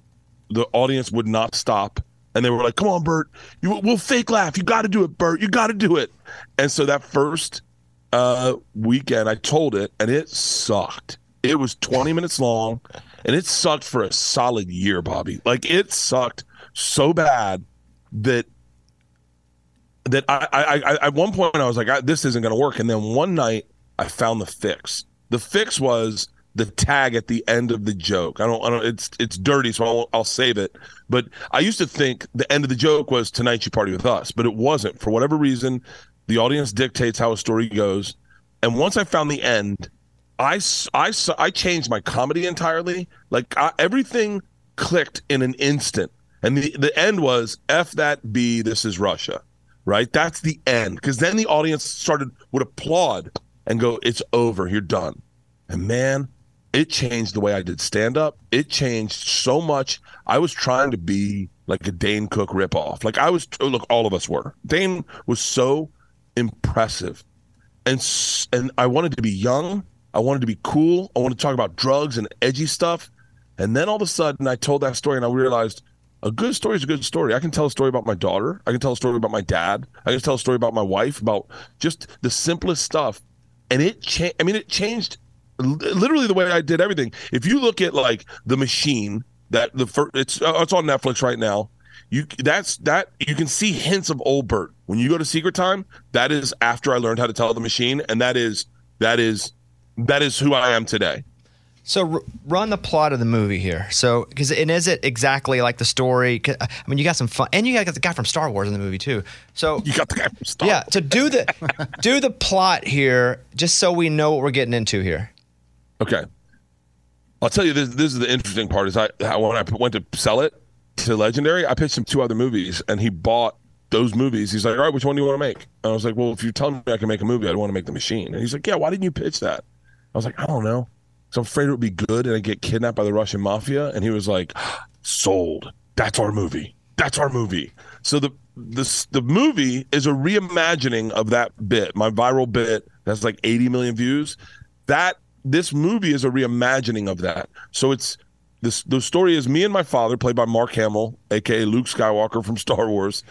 the audience would not stop. And they were like, come on, Bert, you, we'll fake laugh. You got to do it, Bert. You got to do it. And so that first uh, weekend, I told it, and it sucked. It was 20 minutes long, and it sucked for a solid year, Bobby. Like, it sucked so bad that that I, I, I at one point I was like, I, this isn't going to work. And then one night I found the fix. The fix was the tag at the end of the joke. I don't, I don't. It's it's dirty, so I'll, I'll save it. But I used to think the end of the joke was tonight you party with us, but it wasn't. For whatever reason, the audience dictates how a story goes. And once I found the end, I I I changed my comedy entirely. Like I, everything clicked in an instant. And the, the end was F that B, this is Russia right? That's the end. Because then the audience started would applaud and go, "It's over. You're done." And man, it changed the way I did stand up. It changed so much. I was trying to be like a Dane Cook ripoff. Like I was. Look, all of us were. Dane was so impressive, and and I wanted to be young. I wanted to be cool. I wanted to talk about drugs and edgy stuff. And then all of a sudden, I told that story, and I realized a good story is a good story. I can tell a story about my daughter. I can tell a story about my dad. I can tell a story about my wife, about just the simplest stuff. And it changed. I mean, it changed literally the way I did everything. If you look at like the machine that the first, it's uh, it's on Netflix right now. You that's that you can see hints of old Bert when you go to Secret Time. That is after I learned how to tell the machine, and that is that is that is who I am today. So r- run the plot of the movie here. So because and is it exactly like the story? Uh, I mean, you got some fun, and you got the guy from Star Wars in the movie too. So you got the guy from Star. Yeah. So do the do the plot here, just so we know what we're getting into here. Okay. I'll tell you this. This is the interesting part. Is I how- when I went to sell it to Legendary, I pitched him two other movies, and he bought those movies. He's like, "All right, which one do you want to make?" And I was like, "Well, if you tell me I can make a movie, I don't want to make The Machine." And he's like, "Yeah, why didn't you pitch that?" I was like, "I don't know." So I'm afraid it would be good, and I get kidnapped by the Russian mafia. And he was like, "Sold. That's our movie. That's our movie." So the the the movie is a reimagining of that bit, my viral bit that's like 80 million views. That this movie is a reimagining of that. So it's this the story is me and my father, played by Mark Hamill, aka Luke Skywalker from Star Wars.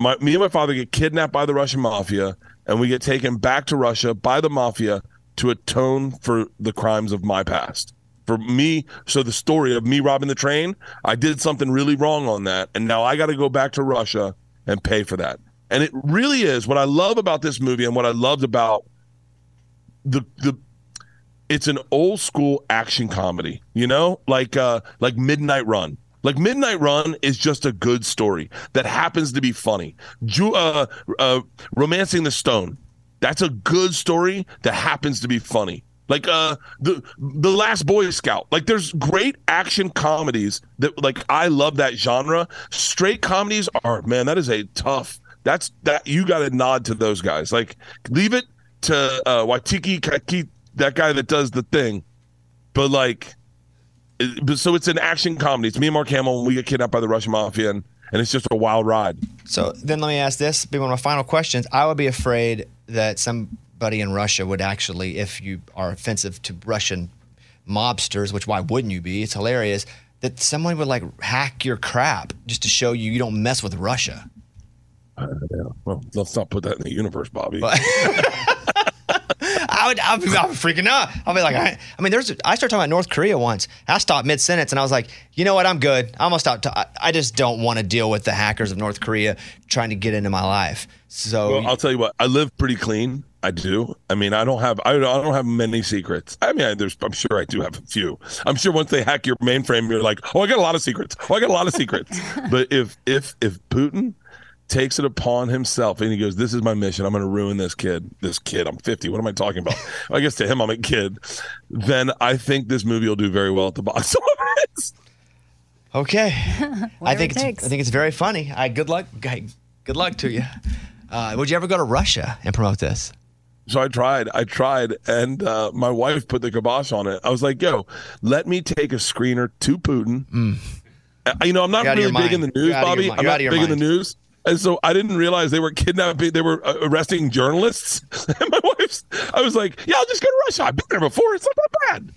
My me and my father get kidnapped by the Russian mafia, and we get taken back to Russia by the mafia to atone for the crimes of my past. For me, so the story of me robbing the train, I did something really wrong on that, and now I got to go back to Russia and pay for that. And it really is what I love about this movie, and what I loved about the the it's an old school action comedy, you know, like uh like Midnight Run. Like Midnight Run is just a good story that happens to be funny. Ju- uh, uh, Romancing the Stone, that's a good story that happens to be funny. Like uh the the Last Boy Scout. Like there's great action comedies that like I love that genre. Straight comedies are man, that is a tough. That's that you got to nod to those guys. Like leave it to uh Waitiki Kaki, that guy that does the thing. But like so it's an action comedy. It's me and Mark Hamill we get kidnapped by the Russian mafia and, and it's just a wild ride. So then let me ask this, be one of my final questions. I would be afraid that somebody in Russia would actually, if you are offensive to Russian mobsters, which why wouldn't you be? It's hilarious that someone would like hack your crap just to show you you don't mess with Russia. Uh, yeah. Well, let's not put that in the universe, Bobby. I would, I'd be, I'd be freaking out. I'll be like, I, I mean, there's, I started talking about North Korea once. I stopped mid sentence and I was like, you know what? I'm good. I'm gonna stop. ta- I I just don't want to deal with the hackers of North Korea trying to get into my life. So Well, I'll tell you what. I live pretty clean. I do. I mean, I don't have. I don't, I don't have many secrets. I mean, I, there's. I'm sure I do have a few. I'm sure once they hack your mainframe, you're like, oh, I got a lot of secrets. Oh, I got a lot of secrets. but if if if Putin takes it upon himself and he goes, "This is my mission. I'm going to ruin this kid. This kid. I'm 50. What am I talking about? I guess to him, I'm a kid." Then I think this movie will do very well at the box office. Okay. I think it it's takes. I think it's very funny. I good luck. guy- Good luck to you. Uh, would you ever go to Russia and promote this? So I tried, I tried, and uh, my wife put the kibosh on it. I was like, "Yo, let me take a screener to Putin." Uh, You know, I'm not You're out of really your big in the news, You're out of your Bobby. I'm You're not out of your big in the news, and so I didn't realize they were kidnapping. They were uh, arresting journalists. and my wife's, I was like, "Yeah, I'll just go to Russia. I've been there before. It's not that bad."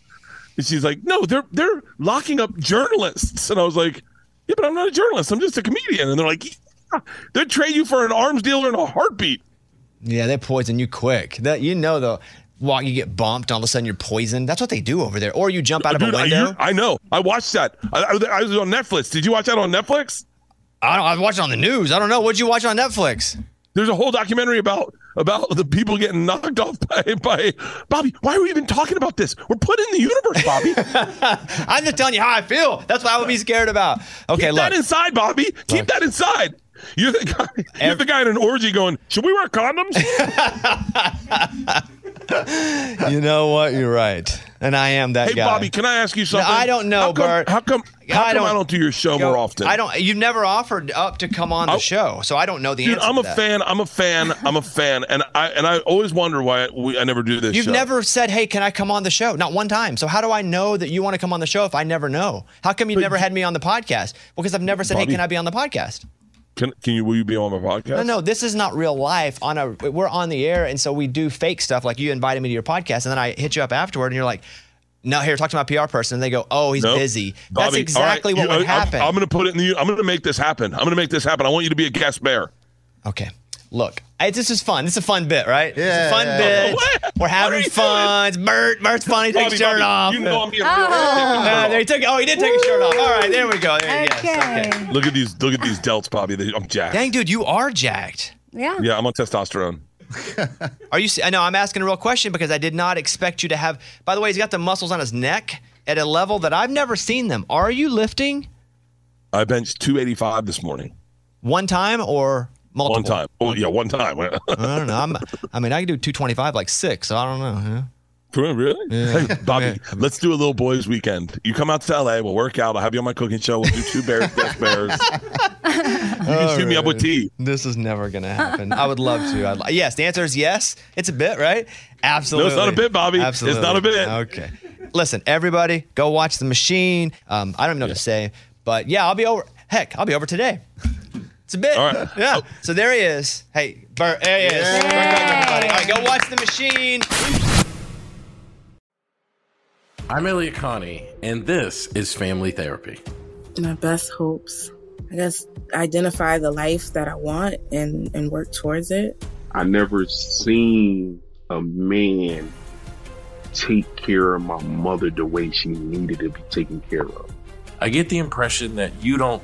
And she's like, "No, they're they're locking up journalists," and I was like, "Yeah, but I'm not a journalist. I'm just a comedian." And they're like, yeah, "They'd trade you for an arms dealer in a heartbeat." Yeah, they poison you quick. That you know though. While you get bumped, all of a sudden you're poisoned. That's what they do over there. Or you jump out of Dude, a I- window. you- I, know. I watched that. I, I, I was on Netflix. Did you watch that on Netflix? I don't. I watched it on the news. I don't know. What'd you watch on Netflix? There's a whole documentary about about the people getting knocked off by by Bobby. Why are we even talking about this? We're put in the universe, Bobby. I'm just telling you how I feel. That's what I would be scared about. Okay, Keep look. that inside, Bobby. Keep that inside. You're the guy. You're the guy in an orgy going. Should we wear condoms? you know what? You're right, and I am that hey, guy. Bobby, can I ask you No, something? I don't know, how come, Bert. How come? How I come I don't- I don't do your show Go- more often? I don't. You've never offered up to come on the oh. show, so I don't know the Dude, answer. I'm a fan. I'm a fan. I'm a fan, and I and I always wonder why we, I never do this. You've show. never said, "Hey, can I come on the show?" Not one time. So how do I know that you want to come on the show if I never know? How come you never had me on the podcast? Because I've never said, "Hey, can I be on the podcast?" Can Can you? Will you be on my podcast? No, no, this is not real life. On a, we're on the air, and so we do fake stuff. Like you invited me to your podcast, and then I hit you up afterward, and you're like, "No, here, talk to my PR person." And they go, "Oh, he's Nope. busy." That's exactly right, what you- would I'm- happen. I'm, going to put it in the. I'm going to make this happen. I'm going to make this happen. I want you to be a guest bear. Okay. Look, I, this is fun. This is a fun bit, right? it's Yeah, a fun yeah. bit. What? We're having fun. It's Bert. Bert's funny. Take his shirt Bobby, off. you know I'm being real. Uh, there he took. Oh, he did take his shirt off. All right, there we go. There, yes, okay. Look at these. Look at these delts, Bobby. They- I'm jacked. Dang, dude, you are jacked. Yeah. Yeah, I'm on testosterone. Are you? I know I'm asking a real question because I did not expect you to have. By the way, he's got the muscles on his neck at a level that I've never seen them. Are you lifting I benched 285 this morning. one time or multiple? One time. Oh yeah, one time. I don't know. I'm, I mean, I can do 225 like six. So I don't know. Yeah. Really? Yeah. Hey, Bobby, let's do a little boys' weekend. You come out to LA, we'll work out. I'll have you on my cooking show. We'll do two bears, bears. You can shoot me up with tea. This is never gonna happen. I would love to. I'd, yes, the answer is yes. It's a bit, right? Absolutely. No, it's not a bit, Bobby. Absolutely. It's not a bit. Okay. Listen, everybody, go watch the machine. Um, I don't know what to say, but yeah, I'll be over. Heck, I'll be over today. It's a bit. All right. Yeah. So there he is. Hey, Bert. There he is. Bert everybody. All right, go watch the machine. I'm Elliott Connie, and this is Family Therapy. My best hopes. I guess identify the life that I want and, and work towards it. I never seen a man take care of my mother the way she needed to be taken care of. I get the impression that you don't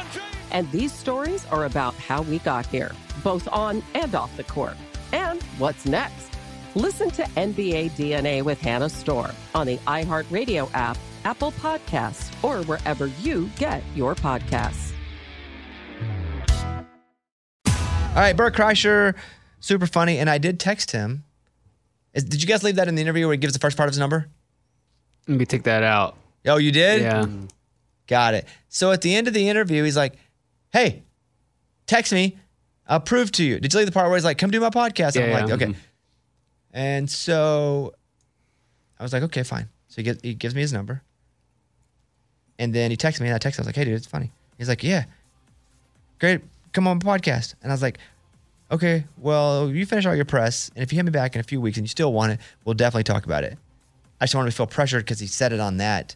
And these stories are about how we got here, both on and off the court. And what's next? Listen to NBA DNA with Hannah Storm on the iHeartRadio app, Apple Podcasts, or wherever you get your podcasts. All right, Bert Kreischer, super funny. And I did text him. Is, did you guys leave that in the interview where he gives the first part of his number? Let me take that out. Oh, you did? Yeah. Got it. So at the end of the interview, he's like, hey, text me. I'll prove to you. Did you leave the part where he's like, come do my podcast? Yeah, I'm like, yeah. okay. Mm-hmm. And so I was like, okay, fine. So he, he gives me his number. And then he texts me, and I text him. I was like, hey, dude, it's funny. He's like, yeah, great. Come on podcast. And I was like, okay, well, you finish all your press. And if you hit me back in a few weeks and you still want it, we'll definitely talk about it. I just wanted to feel pressured because he said it on that,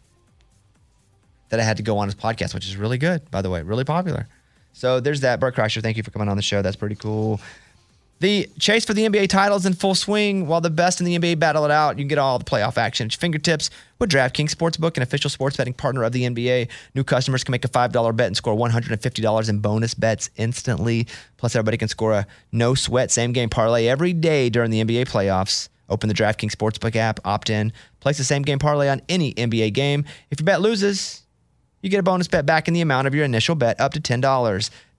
that I had to go on his podcast, which is really good, by the way, really popular. So there's that. Bert Kreischer, thank you for coming on the show. That's pretty cool. The chase for the NBA titles in full swing. While the best in the NBA battle it out, you can get all the playoff action at your fingertips with DraftKings Sportsbook, an official sports betting partner of the NBA. New customers can make a $5 bet and score $150 in bonus bets instantly. Plus, everybody can score a no sweat same game parlay every day during the NBA playoffs. Open the DraftKings Sportsbook app, opt in, place the same game parlay on any NBA game. If your bet loses, you get a bonus bet back in the amount of your initial bet up to $10.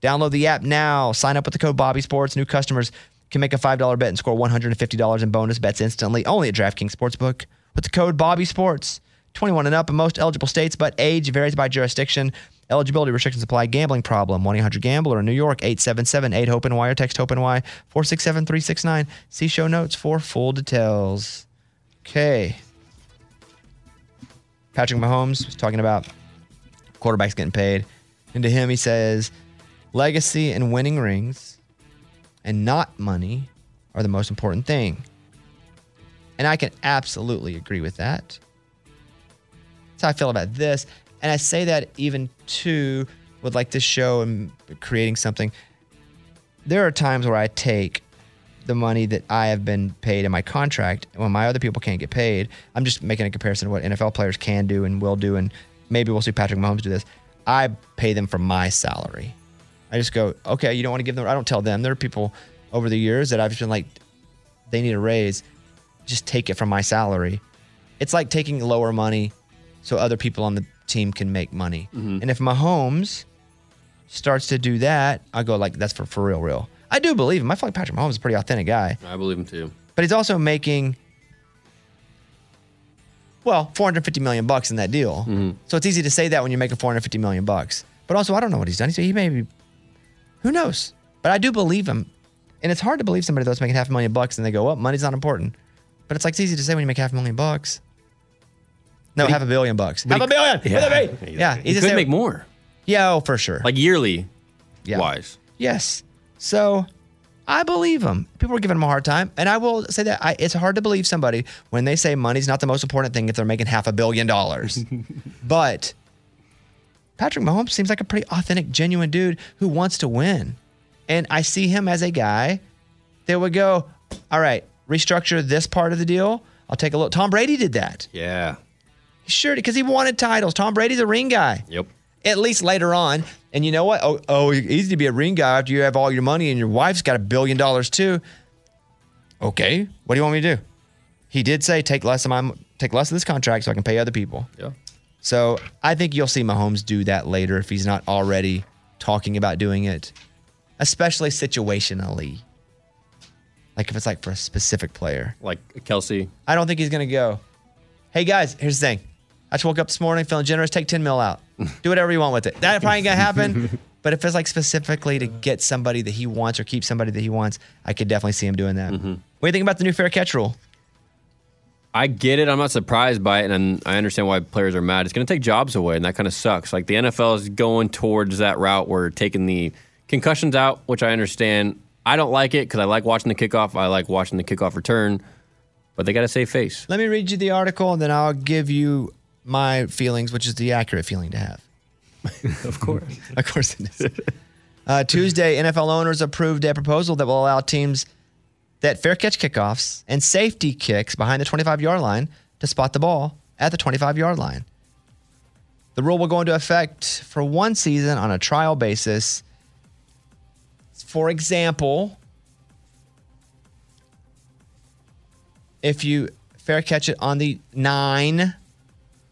Download the app now. Sign up with the code Bobby Sports. New customers can make a $5 bet and score $150 in bonus bets instantly only at DraftKings Sportsbook with the code Bobby Sports. 21 and up in most eligible states, but age varies by jurisdiction. Eligibility restrictions apply. Gambling problem. 1 800 Gambler in New York, 877 8 HOPE NY or text HOPE NY 467 369. See show notes for full details. Okay. Patrick Mahomes was talking about quarterbacks getting paid. And to him, he says, legacy and winning rings and not money are the most important thing. And I can absolutely agree with that. That's how I feel about this. And I say that even too with like this show and creating something. There are times where I take the money that I have been paid in my contract when my other people can't get paid. I'm just making a comparison to what NFL players can do and will do. And maybe we'll see Patrick Mahomes do this. I pay them from my salary. I just go, okay, you don't want to give them. I don't tell them. There are people over the years that I've just been like, they need a raise. Just take it from my salary. It's like taking lower money so other people on the team can make money. Mm-hmm. And if Mahomes starts to do that, I go like, that's for, for real, real. I do believe him. I feel like Patrick Mahomes is a pretty authentic guy, I believe him too. but he's also making, well, 450 million bucks in that deal. Mm-hmm. So it's easy to say that when you're making 450 million bucks. But also, I don't know what he's done. He, he may be, who knows? But I do believe him. And it's hard to believe somebody that's making half a million bucks and they go, well, money's not important. But it's like, it's easy to say when you make half a million bucks. No, But he- half a billion bucks. Half he- a billion. Yeah. With. Yeah. He to could say- make more. Yeah, oh, for sure. Like yearly Yeah. wise. Yes. So I believe him. People are giving him a hard time. And I will say that I, it's hard to believe somebody when they say money's not the most important thing if they're making half a billion dollars. but Patrick Mahomes seems like a pretty authentic, genuine dude who wants to win. And I see him as a guy that would go, all right, restructure this part of the deal. I'll take a look. Tom Brady did that. Yeah. He sure because he wanted titles. Tom Brady's a ring guy. Yep. At least later on. And you know what? Oh, oh, easy to be a ring guy after you have all your money and your wife's got a billion dollars too. Okay, what do you want me to do? He did say take less of my take less of this contract so I can pay other people. Yeah. So I think you'll see Mahomes do that later if he's not already talking about doing it, especially situationally. Like if it's like for a specific player. Like Kelce. I don't think he's gonna go. Hey guys, here's the thing. I just woke up this morning feeling generous. Take 10 mil out. Do whatever you want with it. That probably ain't gonna happen. but if it's like specifically to get somebody that he wants or keep somebody that he wants, I could definitely see him doing that. Mm-hmm. What do you think about the new fair catch rule? I get it. I'm not surprised by it, and I understand why players are mad. It's going to take jobs away, and that kind of sucks. Like the NFL is going towards that route where taking the concussions out, which I understand. I don't like it because I like watching the kickoff. I like watching the kickoff return, but they got to save face. Let me read you the article and then I'll give you my feelings, which is the accurate feeling to have. of course. of course it is. Uh, Tuesday, NFL owners approved a proposal that will allow teams that fair catch kickoffs and safety kicks behind the 25 yard line to spot the ball at the 25 yard line. The rule will go into effect for one season on a trial basis. For example, if you fair catch it on the nine,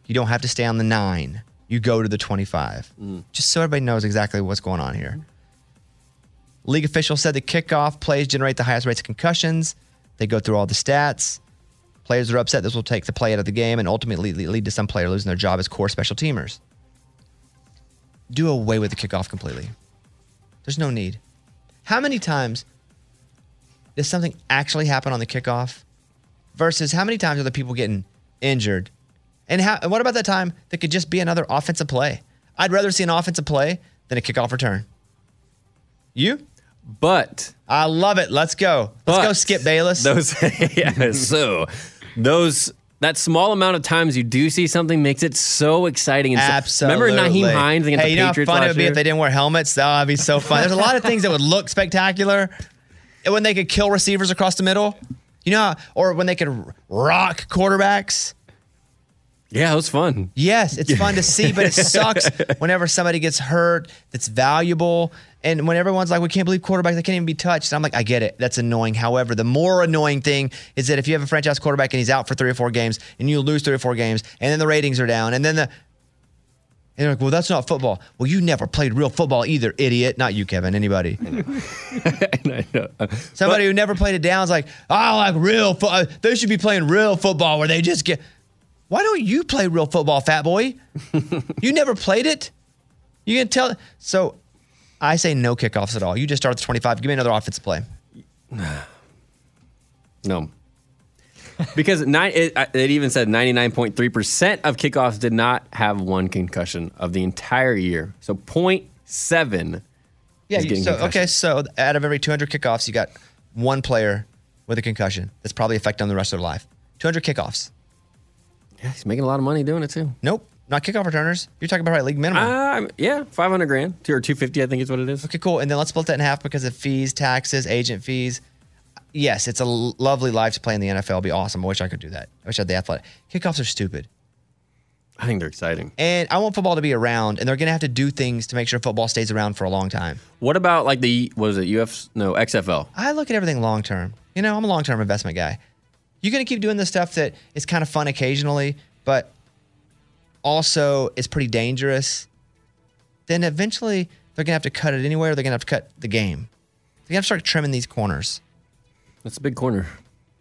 you don't have to stay on the nine. You go to the 25. Mm. Just so everybody knows exactly what's going on here. League officials said the kickoff plays generate the highest rates of concussions. They go through all the stats. Players are upset this will take the play out of the game and ultimately lead lead to some player losing their job as core special teamers. Do away with the kickoff completely. There's no need. How many times does something actually happen on the kickoff versus how many times are the people getting injured? And, how, and what about that time that could just be another offensive play? I'd rather see an offensive play than a kickoff return. You? But I love it. Let's go. Let's go, Skip Bayless. Those, yeah, so those that small amount of times you do see something makes it so exciting. And so- Absolutely. remember Nyheim Hines against hey, the you know Patriots how fun it would be year? if they didn't wear helmets? That would be so fun. There's a lot of things that would look spectacular. When they could kill receivers across the middle, you know, or when they could rock quarterbacks. Yeah, it was fun. Yes, it's fun to see, but it sucks whenever somebody gets hurt that's valuable. And when everyone's like, we can't believe quarterbacks, they can't even be touched. I'm like, I get it. That's annoying. However, the more annoying thing is that if you have a franchise quarterback and he's out for three or four games and you lose three or four games and then the ratings are down and then the, and they're like, well, that's not football. Well, you never played real football either, idiot. Not you, Kevin, anybody. Somebody who never played it down is like, I like real football. They should be playing real football where they just get. Why don't you play real football, fat boy? you never played it? You can tell. So I say no kickoffs at all. You just start at the 25. Give me another offensive play. No. because nine, it, it even said 99.3% of kickoffs did not have one concussion of the entire year. So 0.7 Yeah. is You, getting so concussion. okay. So out of every 200 kickoffs, you got one player with a concussion that's probably affecting the rest of their life. 200 kickoffs. Yeah, he's making a lot of money doing it too. Nope. Not kickoff returners. You're talking about right league minimum. Um, yeah, 500 grand Two or 250, I think is what it is. Okay, cool. And then let's split that in half because of fees, taxes, agent fees. Yes, it's a l- lovely life to play in the NFL. It'd be awesome. I wish I could do that. I wish I had the athletic. Kickoffs are stupid. I think they're exciting. And I want football to be around, and they're going to have to do things to make sure football stays around for a long time. What about like the, what is it, UF? No, XFL. I look at everything long term. You know, I'm a long term investment guy. You're going to keep doing this stuff that is kind of fun occasionally, but also is pretty dangerous. Then eventually they're going to have to cut it anyway, or they're going to have to cut the game. They're going to have to start trimming these corners. That's a big corner.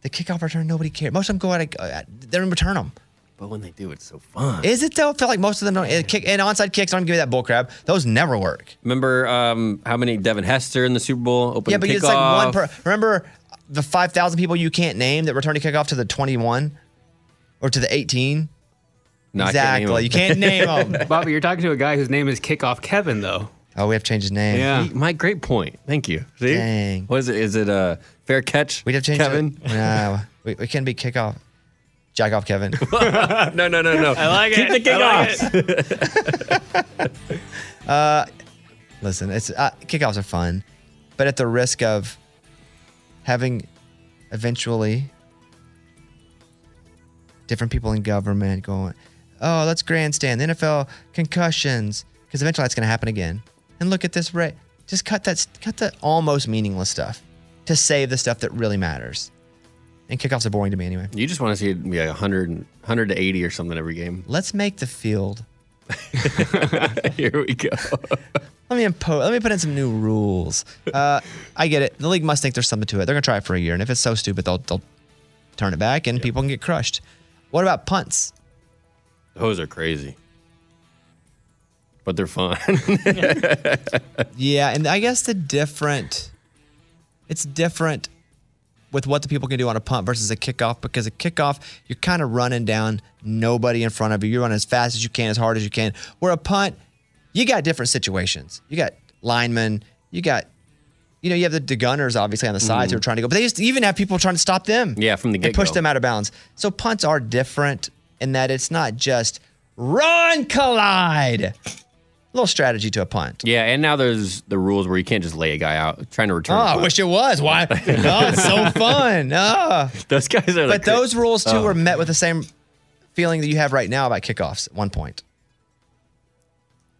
The kickoff return, nobody cares. Most of them go out, of, uh, they don't return them. But when they do, it's so fun. Is it though? I feel like most of them don't. And, kick, and onside kicks, don't give me that bullcrap. Those never work. Remember um, how many Devin Hester in the Super Bowl open yeah, but kickoff? it's like one per. Remember the 5,000 people you can't name that return to kickoff to the 21 or to the 18? No, I can't exactly. you can't name them. Bobby, you're talking to a guy whose name is Kickoff Kevin, though. Oh, we have to change his name. Yeah. See, my great point. Thank you. See? Dang. What is it? Is it a fair catch? We'd have to change Kevin. It. No, we, we can't be kickoff. Jack off, Kevin. no, no, no, no. I like Keep it. the I like kickoffs. Uh, listen, it's uh, kickoffs are fun, but at the risk of having eventually different people in government going, "Oh, let's grandstand the NFL concussions," because eventually that's going to happen again. And look at this rate. Just cut that cut the almost meaningless stuff to save the stuff that really matters. And kickoffs are boring to me anyway. You just want to see it be like 100, 100 to 80 or something every game. Let's make the field. Here we go. Let me impose. Let me put in some new rules. Uh, I get it. The league must think there's something to it. They're gonna try it for a year, and if it's so stupid, they'll they'll turn it back, and people can get crushed. What about punts? Those are crazy. But they're fun. Yeah, and I guess the different, it's different with what the people can do on a punt versus a kickoff because a kickoff you're kind of running down nobody in front of you. You're running as fast as you can, as hard as you can. Where a punt, you got different situations. You got linemen, you got, you know, you have the, the gunners obviously on the sides who mm-hmm. are trying to go, but they just even have people trying to stop them. yeah, from the get push them out of bounds. So punts are different in that it's not just run, collide. A little strategy to a punt. Yeah, and now there's the rules where you can't just lay a guy out trying to return. Oh, I wish it was. Why? oh, it's so fun. Oh. Those guys are. But those rules too Oh. were met with the same feeling that you have right now about kickoffs at one point.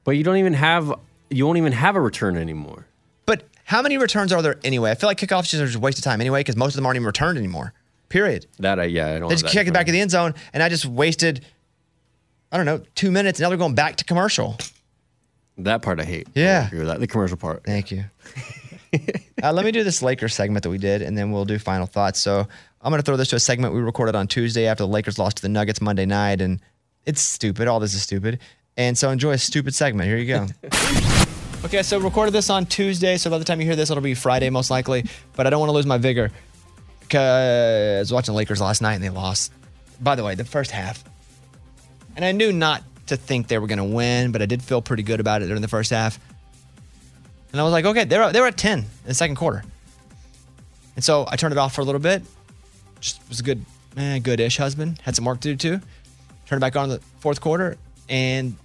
But you don't even have. You won't even have a return anymore. But how many returns are there anyway? I feel like kickoffs just are just a waste of time anyway because most of them aren't even returned anymore. Period. That I yeah I don't. They just kick it back in the end zone, and I just wasted, I don't know, two minutes. Now they're going back to commercial. That part I hate. Yeah. I that. The commercial part. Thank you. uh, let me do this Lakers segment that we did, and then we'll do final thoughts. So I'm going to throw this to a segment we recorded on Tuesday after the Lakers lost to the Nuggets Monday night, and it's stupid. All this is stupid. And so enjoy a stupid segment. Here you go. okay, so recorded this on Tuesday. So by the time you hear this, it'll be Friday most likely. But I don't want to lose my vigor because I was watching Lakers last night and they lost. By the way, the first half. And I knew not to think they were going to win, but I did feel pretty good about it during the first half. And I was like, okay, they're they were at 10 in the second quarter. And so I turned it off for a little bit. Just was a good, eh, good-ish husband. Had some work to do too. Turned it back on in the fourth quarter, and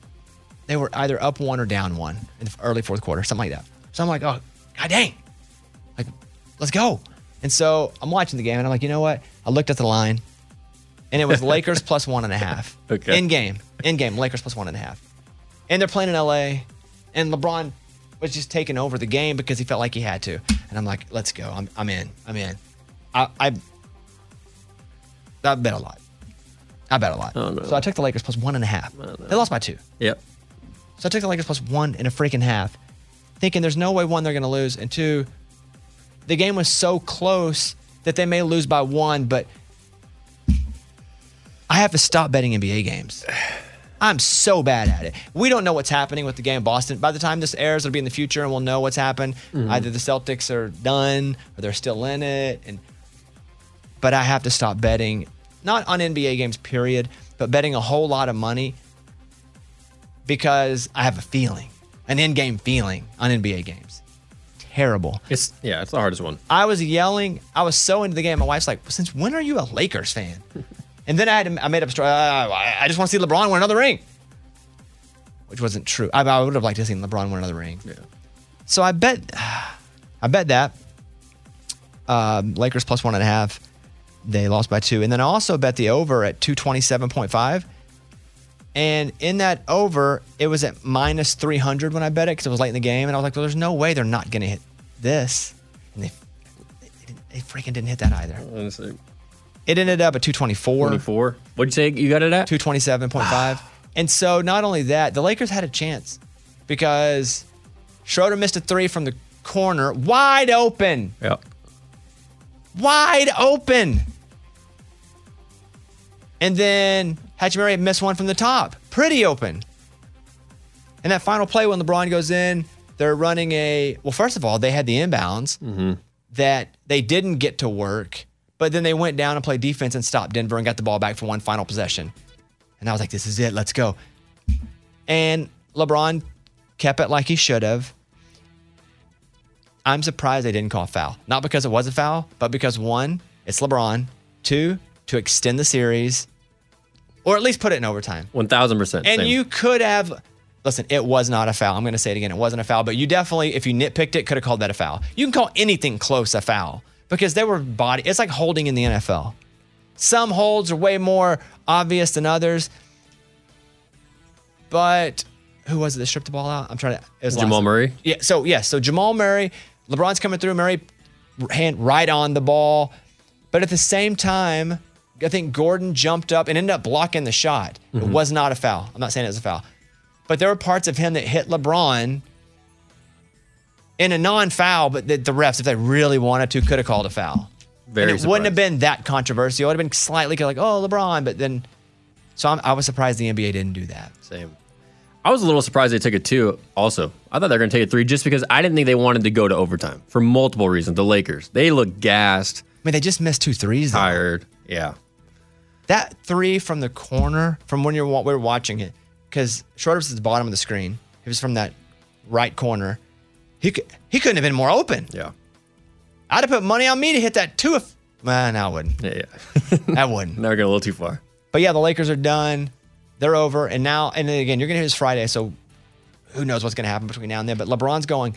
they were either up one or down one in the early fourth quarter, something like that. So I'm like, oh, god dang, like, let's go. And so I'm watching the game, and I'm like, you know what? I looked at the line, and it was Lakers plus one and a half. Okay. In game, in game, Lakers plus one and a half. And they're playing in LA, and LeBron was just taking over the game because he felt like he had to. And I'm like, let's go. I'm, I'm in. I'm in. I, I, I bet a lot. I bet a lot. Oh, no. So I took the Lakers plus one and a half. They lost by two. Yep. So I took the Lakers plus one and a freaking half, thinking there's no way one they're going to lose, and two, the game was so close that they may lose by one, but I have to stop betting NBA games. I'm so bad at it. We don't know what's happening with the game in Boston. By the time this airs, it'll be in the future, and we'll know what's happened. Mhm. Either the Celtics are done or they're still in it, and but I have to stop betting, not on NBA games, period, but betting a whole lot of money because I have a feeling, an in-game feeling on NBA games. Terrible. It's yeah, it's the hardest one. I was yelling. I was so into the game. My wife's like, "Since when are you a Lakers fan?" and then I had to, I made up a story. Uh, I I just want to see LeBron win another ring, which wasn't true. I, I would have liked to see LeBron win another ring. Yeah. So I bet, I bet that um, Lakers plus one and a half. They lost by two, and then I also bet the over at two twenty seven point five. And in that over, it was at minus 300 when I bet it because it was late in the game. And I was like, well, there's no way they're not going to hit this. And they, they, didn't- they freaking didn't hit that either. It ended up at 224. 24. What'd you say you got it at? 227.5. and so not only that, the Lakers had a chance because Schroeder missed a three from the corner, wide open. Yep. Wide open. And then Hachimura missed one from the top, pretty open. And that final play when LeBron goes in, they're running a well. First of all, they had the inbounds mm-hmm. that they didn't get to work, but then they went down and played defense and stopped Denver and got the ball back for one final possession. And I was like, this is it. Let's go. And LeBron kept it like he should have. I'm surprised they didn't call foul. Not because it was a foul, but because one, it's LeBron. Two, to extend the series, or at least put it in overtime. 1000%. And same. you could have, listen, it was not a foul. I'm going to say it again. It wasn't a foul, but you definitely, if you nitpicked it, could have called that a foul. You can call anything close a foul because they were body, it's like holding in the NFL. Some holds are way more obvious than others. But who was it that stripped the ball out? I'm trying to. It was Jamal Murray? Yeah. So, yes. so Jamal Murray, LeBron's coming through. Murray, hand right on the ball. But at the same time, I think Gordon jumped up and ended up blocking the shot. It Mhm. was not a foul. I'm not saying it was a foul. But there were parts of him that hit LeBron in a non foul, but the, the refs, if they really wanted to, could have called a foul. Very and it wouldn't have been that controversial. It would have been slightly like, oh, LeBron, but then. So I'm, I was surprised the NBA didn't do that. Same. I was a little surprised they took it two. Also, I thought they were going to take it three just because I didn't think they wanted to go to overtime for multiple reasons. The Lakers, they look gassed. I mean, they just missed two threes. Though. Tired. Yeah. That three from the corner, from when you're we were watching it, because Schroeder was at the bottom of the screen. He was from that right corner. He could, he couldn't have been more open. Yeah. I'd have put money on me to hit that two. If man, I wouldn't. Yeah, yeah. I wouldn't. Never going a little too far. But yeah, the Lakers are done. They're over. And now, and then again, you're going to hear this Friday. So who knows what's going to happen between now and then. But LeBron's going,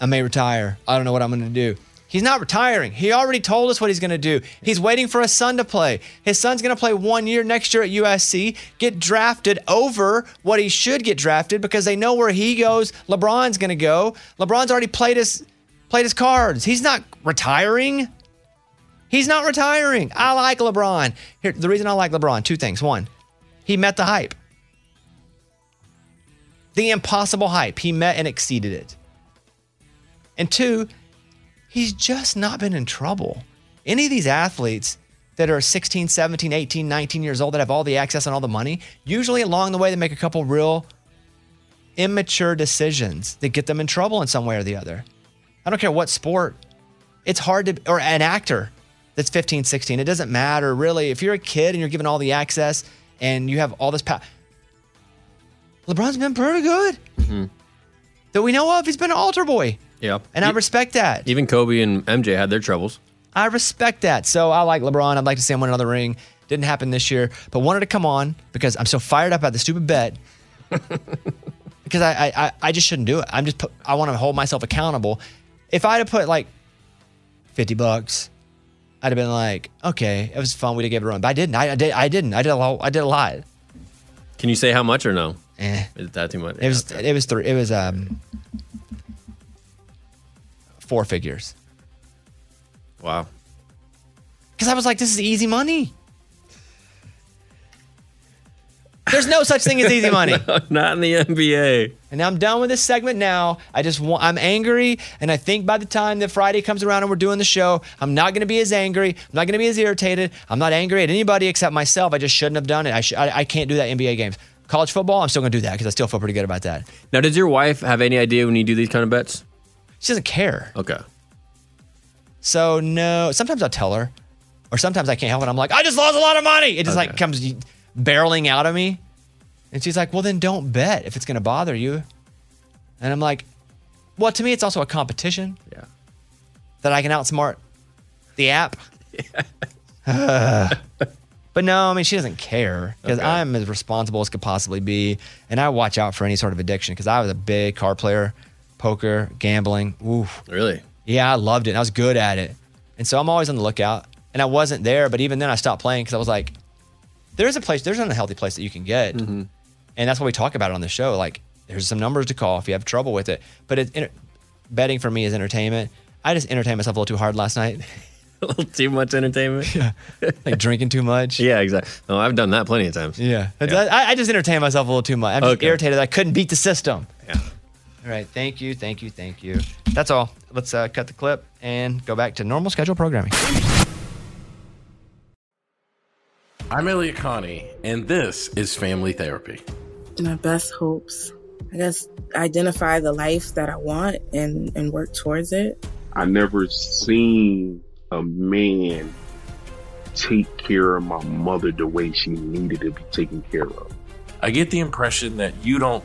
I may retire. I don't know what I'm going to do. He's not retiring. He already told us what he's going to do. He's waiting for his son to play. His son's going to play one year next year at USC, get drafted over what he should get drafted because they know where he goes. LeBron's going to go. LeBron's already played his played his cards. He's not retiring. He's not retiring. I like LeBron. Here, the reason I like LeBron, two things. One, he met the hype. The impossible hype. He met and exceeded it. And two, he's just not been in trouble. Any of these athletes that are 16, 17, 18, 19 years old that have all the access and all the money, usually along the way they make a couple real immature decisions that get them in trouble in some way or the other. I don't care what sport. It's hard to or an actor that's 15, 16. It doesn't matter really. If you're a kid and you're given all the access and you have all this power. LeBron's been pretty good. Mm-hmm. That we know of. He's been an altar boy. Yeah. And I respect that. Even Kobe and MJ had their troubles. I respect that. So I like LeBron. I'd like to see him win another ring. Didn't happen this year, but wanted to come on because I'm so fired up about the stupid bet. because I, I I just shouldn't do it. I'm just put, I want to hold myself accountable. If I'd have put like 50 bucks, I'd have been like, okay, it was fun. We did give it a run, but I didn't. I, I did. I didn't. I did a lot. I did a lot. Can you say how much or no? Eh. Is that too much? It was it was three. It was um four figures. Wow. Because I was like, this is easy money. There's no such thing as easy money. No, not in the NBA. And I'm done with this segment now. I just want, I'm angry. And I think by the time that Friday comes around and we're doing the show, I'm not going to be as angry. I'm not going to be as irritated. I'm not angry at anybody except myself. I just shouldn't have done it. I, sh- I, I can't do that NBA games. College football, I'm still going to do that because I still feel pretty good about that. Now, does your wife have any idea when you do these kind of bets? She doesn't care. Okay. So no, sometimes I'll tell her, or sometimes I can't help it. I'm like, I just lost a lot of money. It just like comes barreling out of me, and she's like, Well, then don't bet if it's going to bother you. And I'm like, Well, to me, it's also a competition. Yeah. That I can outsmart the app. but no, I mean, she doesn't care because Okay. I'm as responsible as could possibly be, and I watch out for any sort of addiction because I was a big card player, poker, gambling. Oof. Really? Yeah, I loved it. I was good at it. And so I'm always on the lookout. And I wasn't there, but even then I stopped playing because I was like, there's a place, there's an unhealthy place that you can get. Mm-hmm. And that's what we talk about it on the show. Like, there's some numbers to call if you have trouble with it. But it, betting for me is entertainment. I just entertained myself a little too hard last night. a little too much entertainment? Yeah. like drinking too much. Yeah, exactly. No, I've done that plenty of times. Yeah. I, I just entertained myself a little too much. I'm just Okay. irritated that I couldn't beat the system. Yeah. All right. Thank you. Thank you. Thank you. That's all. Let's uh, cut the clip and go back to normal schedule programming. I'm Elliott Connie, and this is Family Therapy. My best hopes. I guess identify the life that I want and, and work towards it. I never seen a man take care of my mother the way she needed to be taken care of. I get the impression that you don't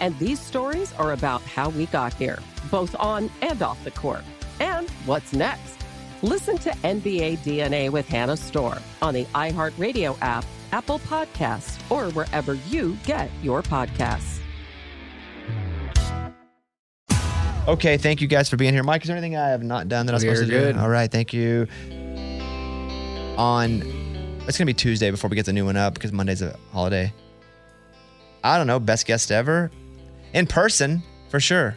And these stories are about how we got here, both on and off the court. And what's next? Listen to NBA DNA with Hannah Storm on the iHeartRadio app, Apple Podcasts, or wherever you get your podcasts. Okay, thank you guys for being here. Mike, is there anything I have not done that I was You're supposed to good. do? All right, thank you. On it's gonna be Tuesday before we get the new one up because Monday's a holiday. I don't know, best guest ever. In person, for sure.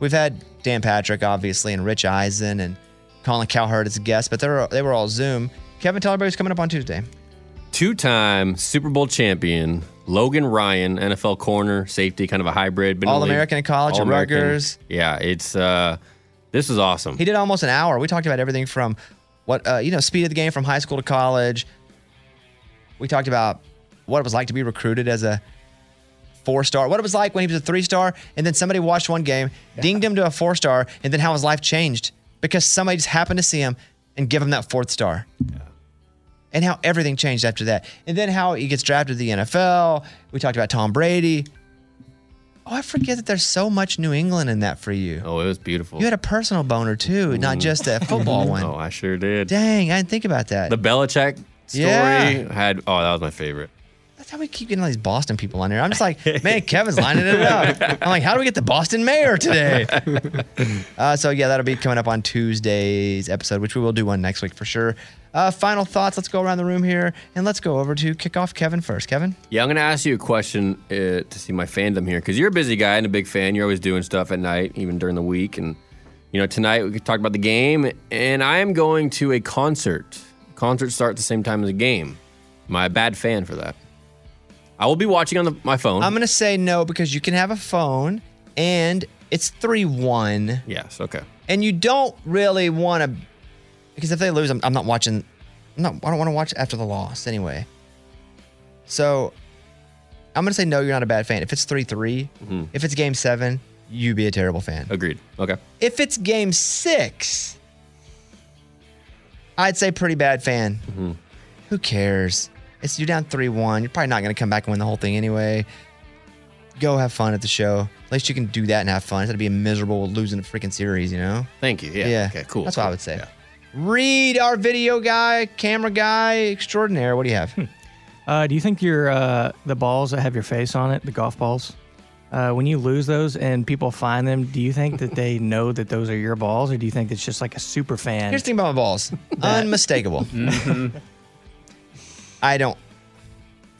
We've had Dan Patrick, obviously, and Rich Eisen and Colin Cowherd as guests, but they were they were all Zoom. Kevin, tell everybody who's coming up on Tuesday. Two time Super Bowl champion, Logan Ryan, NFL corner, safety, kind of a hybrid. been in the league- All-American in college at All-American. Rutgers. Yeah, it's uh this is awesome. He did almost an hour. We talked about everything from what uh, you know, speed of the game from high school to college. We talked about what it was like to be recruited as a four star, what it was like when he was a three star, and then somebody watched one game, dinged him to a four star, and then how his life changed because somebody just happened to see him and give him that fourth star. And how everything changed after that. And then how he gets drafted to the NFL. We talked about Tom Brady. Oh, I forget that there's so much New England in that for you. Oh, it was beautiful. You had a personal boner too, not mm. just a football one. Oh, I sure did. Dang, I didn't think about that. The Belichick story Yeah. had oh, that was my favorite. That's how we keep getting all these Boston people on here. I'm just like, man, Kevin's lining it up. I'm like, how do we get the Boston mayor today? uh, so yeah, that'll be coming up on Tuesday's episode, which we will do one next week for sure. Uh, final thoughts. Let's go around the room here and let's go over to Kickoff Kevin first. Kevin, Yeah, I'm gonna ask you a question uh, to see my fandom here because you're a busy guy and a big fan. You're always doing stuff at night, even during the week. And you know, tonight we could talk about the game. And I am going to a concert. Concerts start at the same time as a game. Am I a bad fan for that? I will be watching on the, my phone. I'm gonna say no because you can have a phone and it's three one. yes. Okay. and you don't really want to because if they lose I'm, I'm not watching I'm not I don't want to watch after the loss anyway so I'm gonna say no you're not a bad fan if it's 3-3 mm-hmm. if it's game 7 you'd be a terrible fan Agreed. Okay. if it's game 6 I'd say pretty bad fan mm-hmm. who cares it's you're down 3-1 you're probably not gonna come back and win the whole thing anyway go have fun at the show at least you can do that and have fun instead of being miserable losing a freaking series you know Thank you. Yeah. yeah. Okay. Cool. That's what I would say. Reid our video guy, camera guy extraordinaire. What do you have? Uh, do you think your uh, the balls that have your face on it, the golf balls, uh, when you lose those and people find them, do you think that they know that those are your balls, or do you think it's just like a super fan? Here's the thing about my balls. Unmistakable. I don't.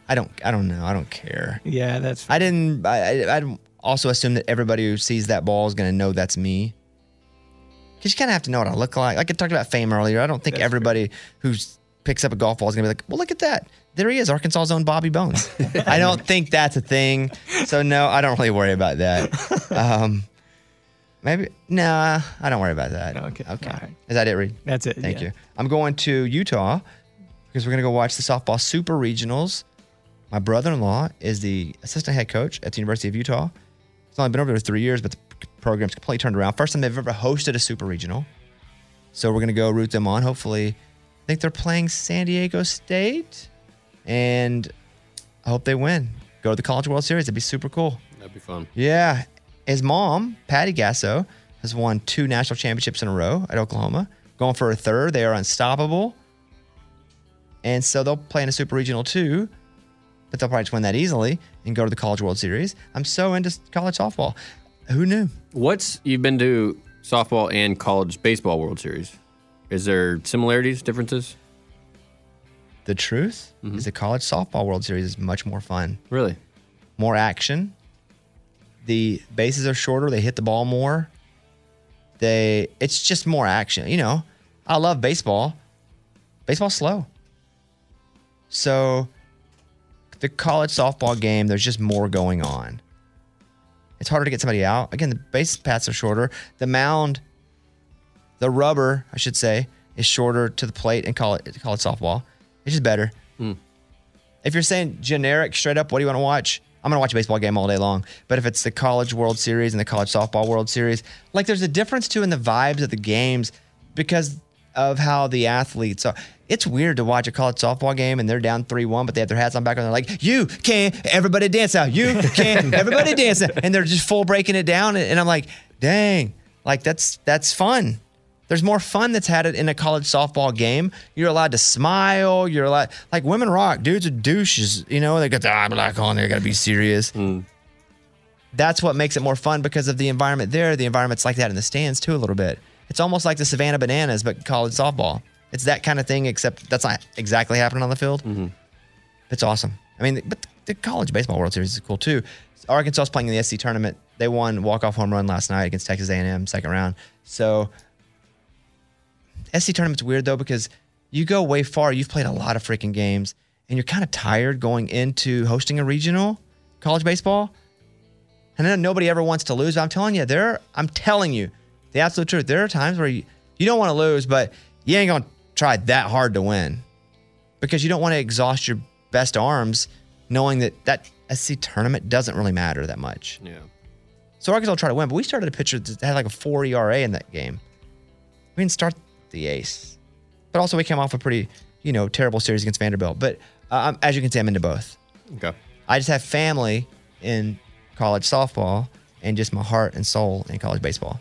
I don't. I don't know. I don't care. Yeah, that's. I didn't. I. I, I don't also assume that everybody who sees that ball is going to know that's me. Because you kind of have to know what I look like. Like I talked about fame earlier. I don't think everybody who picks up a golf ball is going to be like, well, look at that. There he is, Arkansas's own Bobby Bones. I don't think that's a thing. So, no, I don't really worry about that. Um, maybe, nah, I don't worry about that. Okay. Okay. Is that it, Reid? That's it. Thank yeah. you. I'm going to Utah because we're going to go watch the softball super regionals. My brother-in-law is the assistant head coach at the University of Utah. He's only been over there three years, but the program's completely turned around. First time they've ever hosted a super regional. So we're gonna go root them on. Hopefully, I think they're playing San Diego State, and I hope they win. Go to the College World Series. It'd be super cool. That'd be fun. Yeah. His mom, Patty Gasso, has won two national championships in a row at Oklahoma. Going for a third. They are unstoppable. And so they'll play in a super regional too, but they'll probably just win that easily and go to the College World Series. I'm so into college softball. Who knew? What's you've been to softball and college baseball World Series? Is there similarities, differences? The truth mm-hmm. is the college softball World Series is much more fun. Really? More action. The bases are shorter. They hit the ball more. They it's just more action. You know, I love baseball. Baseball's slow. So the college softball game, there's just more going on. It's harder to get somebody out. Again, the base paths are shorter. The mound, the rubber, I should say, is shorter to the plate in college, college softball. It's just better. Hmm. If you're saying generic, straight up, what do you want to watch? I'm going to watch a baseball game all day long. But if it's the College World Series and the College Softball World Series, like there's a difference too in the vibes of the games because of how the athletes are. It's weird to watch a college softball game and they're down 3 1, but they have their hats on back and they're like, You can, everybody dance out. You can, everybody dance out. And they're just full breaking it down. And I'm like, Dang, like that's that's fun. There's more fun that's had it in a college softball game. You're allowed to smile. You're allowed, like women rock. Dudes are douches. You know, they got the eye black on. They got to be serious. Hmm. That's what makes it more fun because of the environment there. The environment's like that in the stands too, a little bit. It's almost like the Savannah Bananas, but college softball. It's that kind of thing, except that's not exactly happening on the field. Mm-hmm. It's awesome. I mean, but the college baseball World Series is cool too. Arkansas is playing in the SC tournament. They won walk off home run last night against Texas A&M second round. So SC tournament's weird though because you go way far. You've played a lot of freaking games, and you're kind of tired going into hosting a regional college baseball. And I know nobody ever wants to lose. But I'm telling you, there. I'm telling you, the absolute truth. There are times where you, you don't want to lose, but you ain't gonna try that hard to win because you don't want to exhaust your best arms, knowing that that SC tournament doesn't really matter that much. Yeah. So Arkansas will try to win, but we started a pitcher that had like a four ERA in that game. We didn't start the ace, but also we came off a pretty, you know, terrible series against Vanderbilt. But uh, as you can see, I'm into both. Okay. I just have family in college softball and just my heart and soul in college baseball.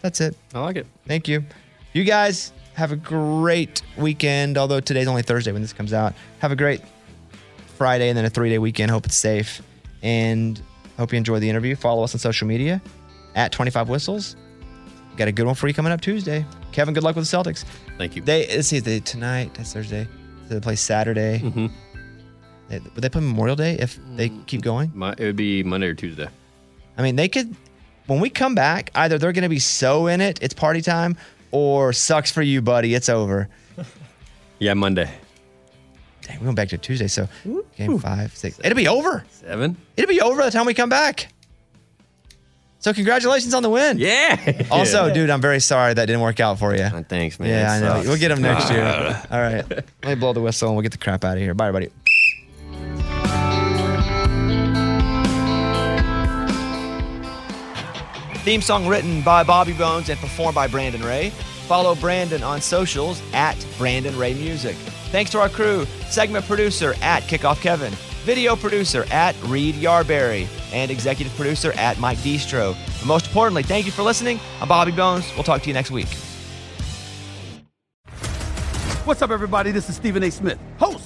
That's it. I like it. Thank you. You guys have a great weekend. Although today's only Thursday when this comes out. Have a great Friday and then a three day weekend. Hope it's safe. And hope you enjoy the interview. Follow us on social media at 25 Whistles. Got a good one for you coming up Tuesday. Kevin, good luck with the Celtics. Thank you. They let's see, they tonight, that's Thursday. So they play Saturday. Mm-hmm. They, would they play Memorial Day if they keep going? My, it would be Monday or Tuesday. I mean, they could. When we come back, either they're going to be so in it, it's party time, or sucks for you, buddy, it's over. Yeah, Monday. Dang, we went back to Tuesday, so game five, six. It'll be over. Seven. It'll be over by the time we come back. So congratulations on the win. Yeah. Also, dude, I'm very sorry that didn't work out for you. Oh, thanks, man. Yeah, It I know. We'll get them next year. All right. Let me blow the whistle and we'll get the crap out of here. Bye, everybody. Theme song written by Bobby Bones and performed by Brandon Ray. Follow Brandon on socials at Brandon Ray Music. Thanks to our crew, segment producer at Kickoff Kevin, video producer at Reid Yarberry, and executive producer at Mike Deestro. But most importantly, thank you for listening. I'm Bobby Bones. We'll talk to you next week. What's up, everybody? This is Stephen A. Smith,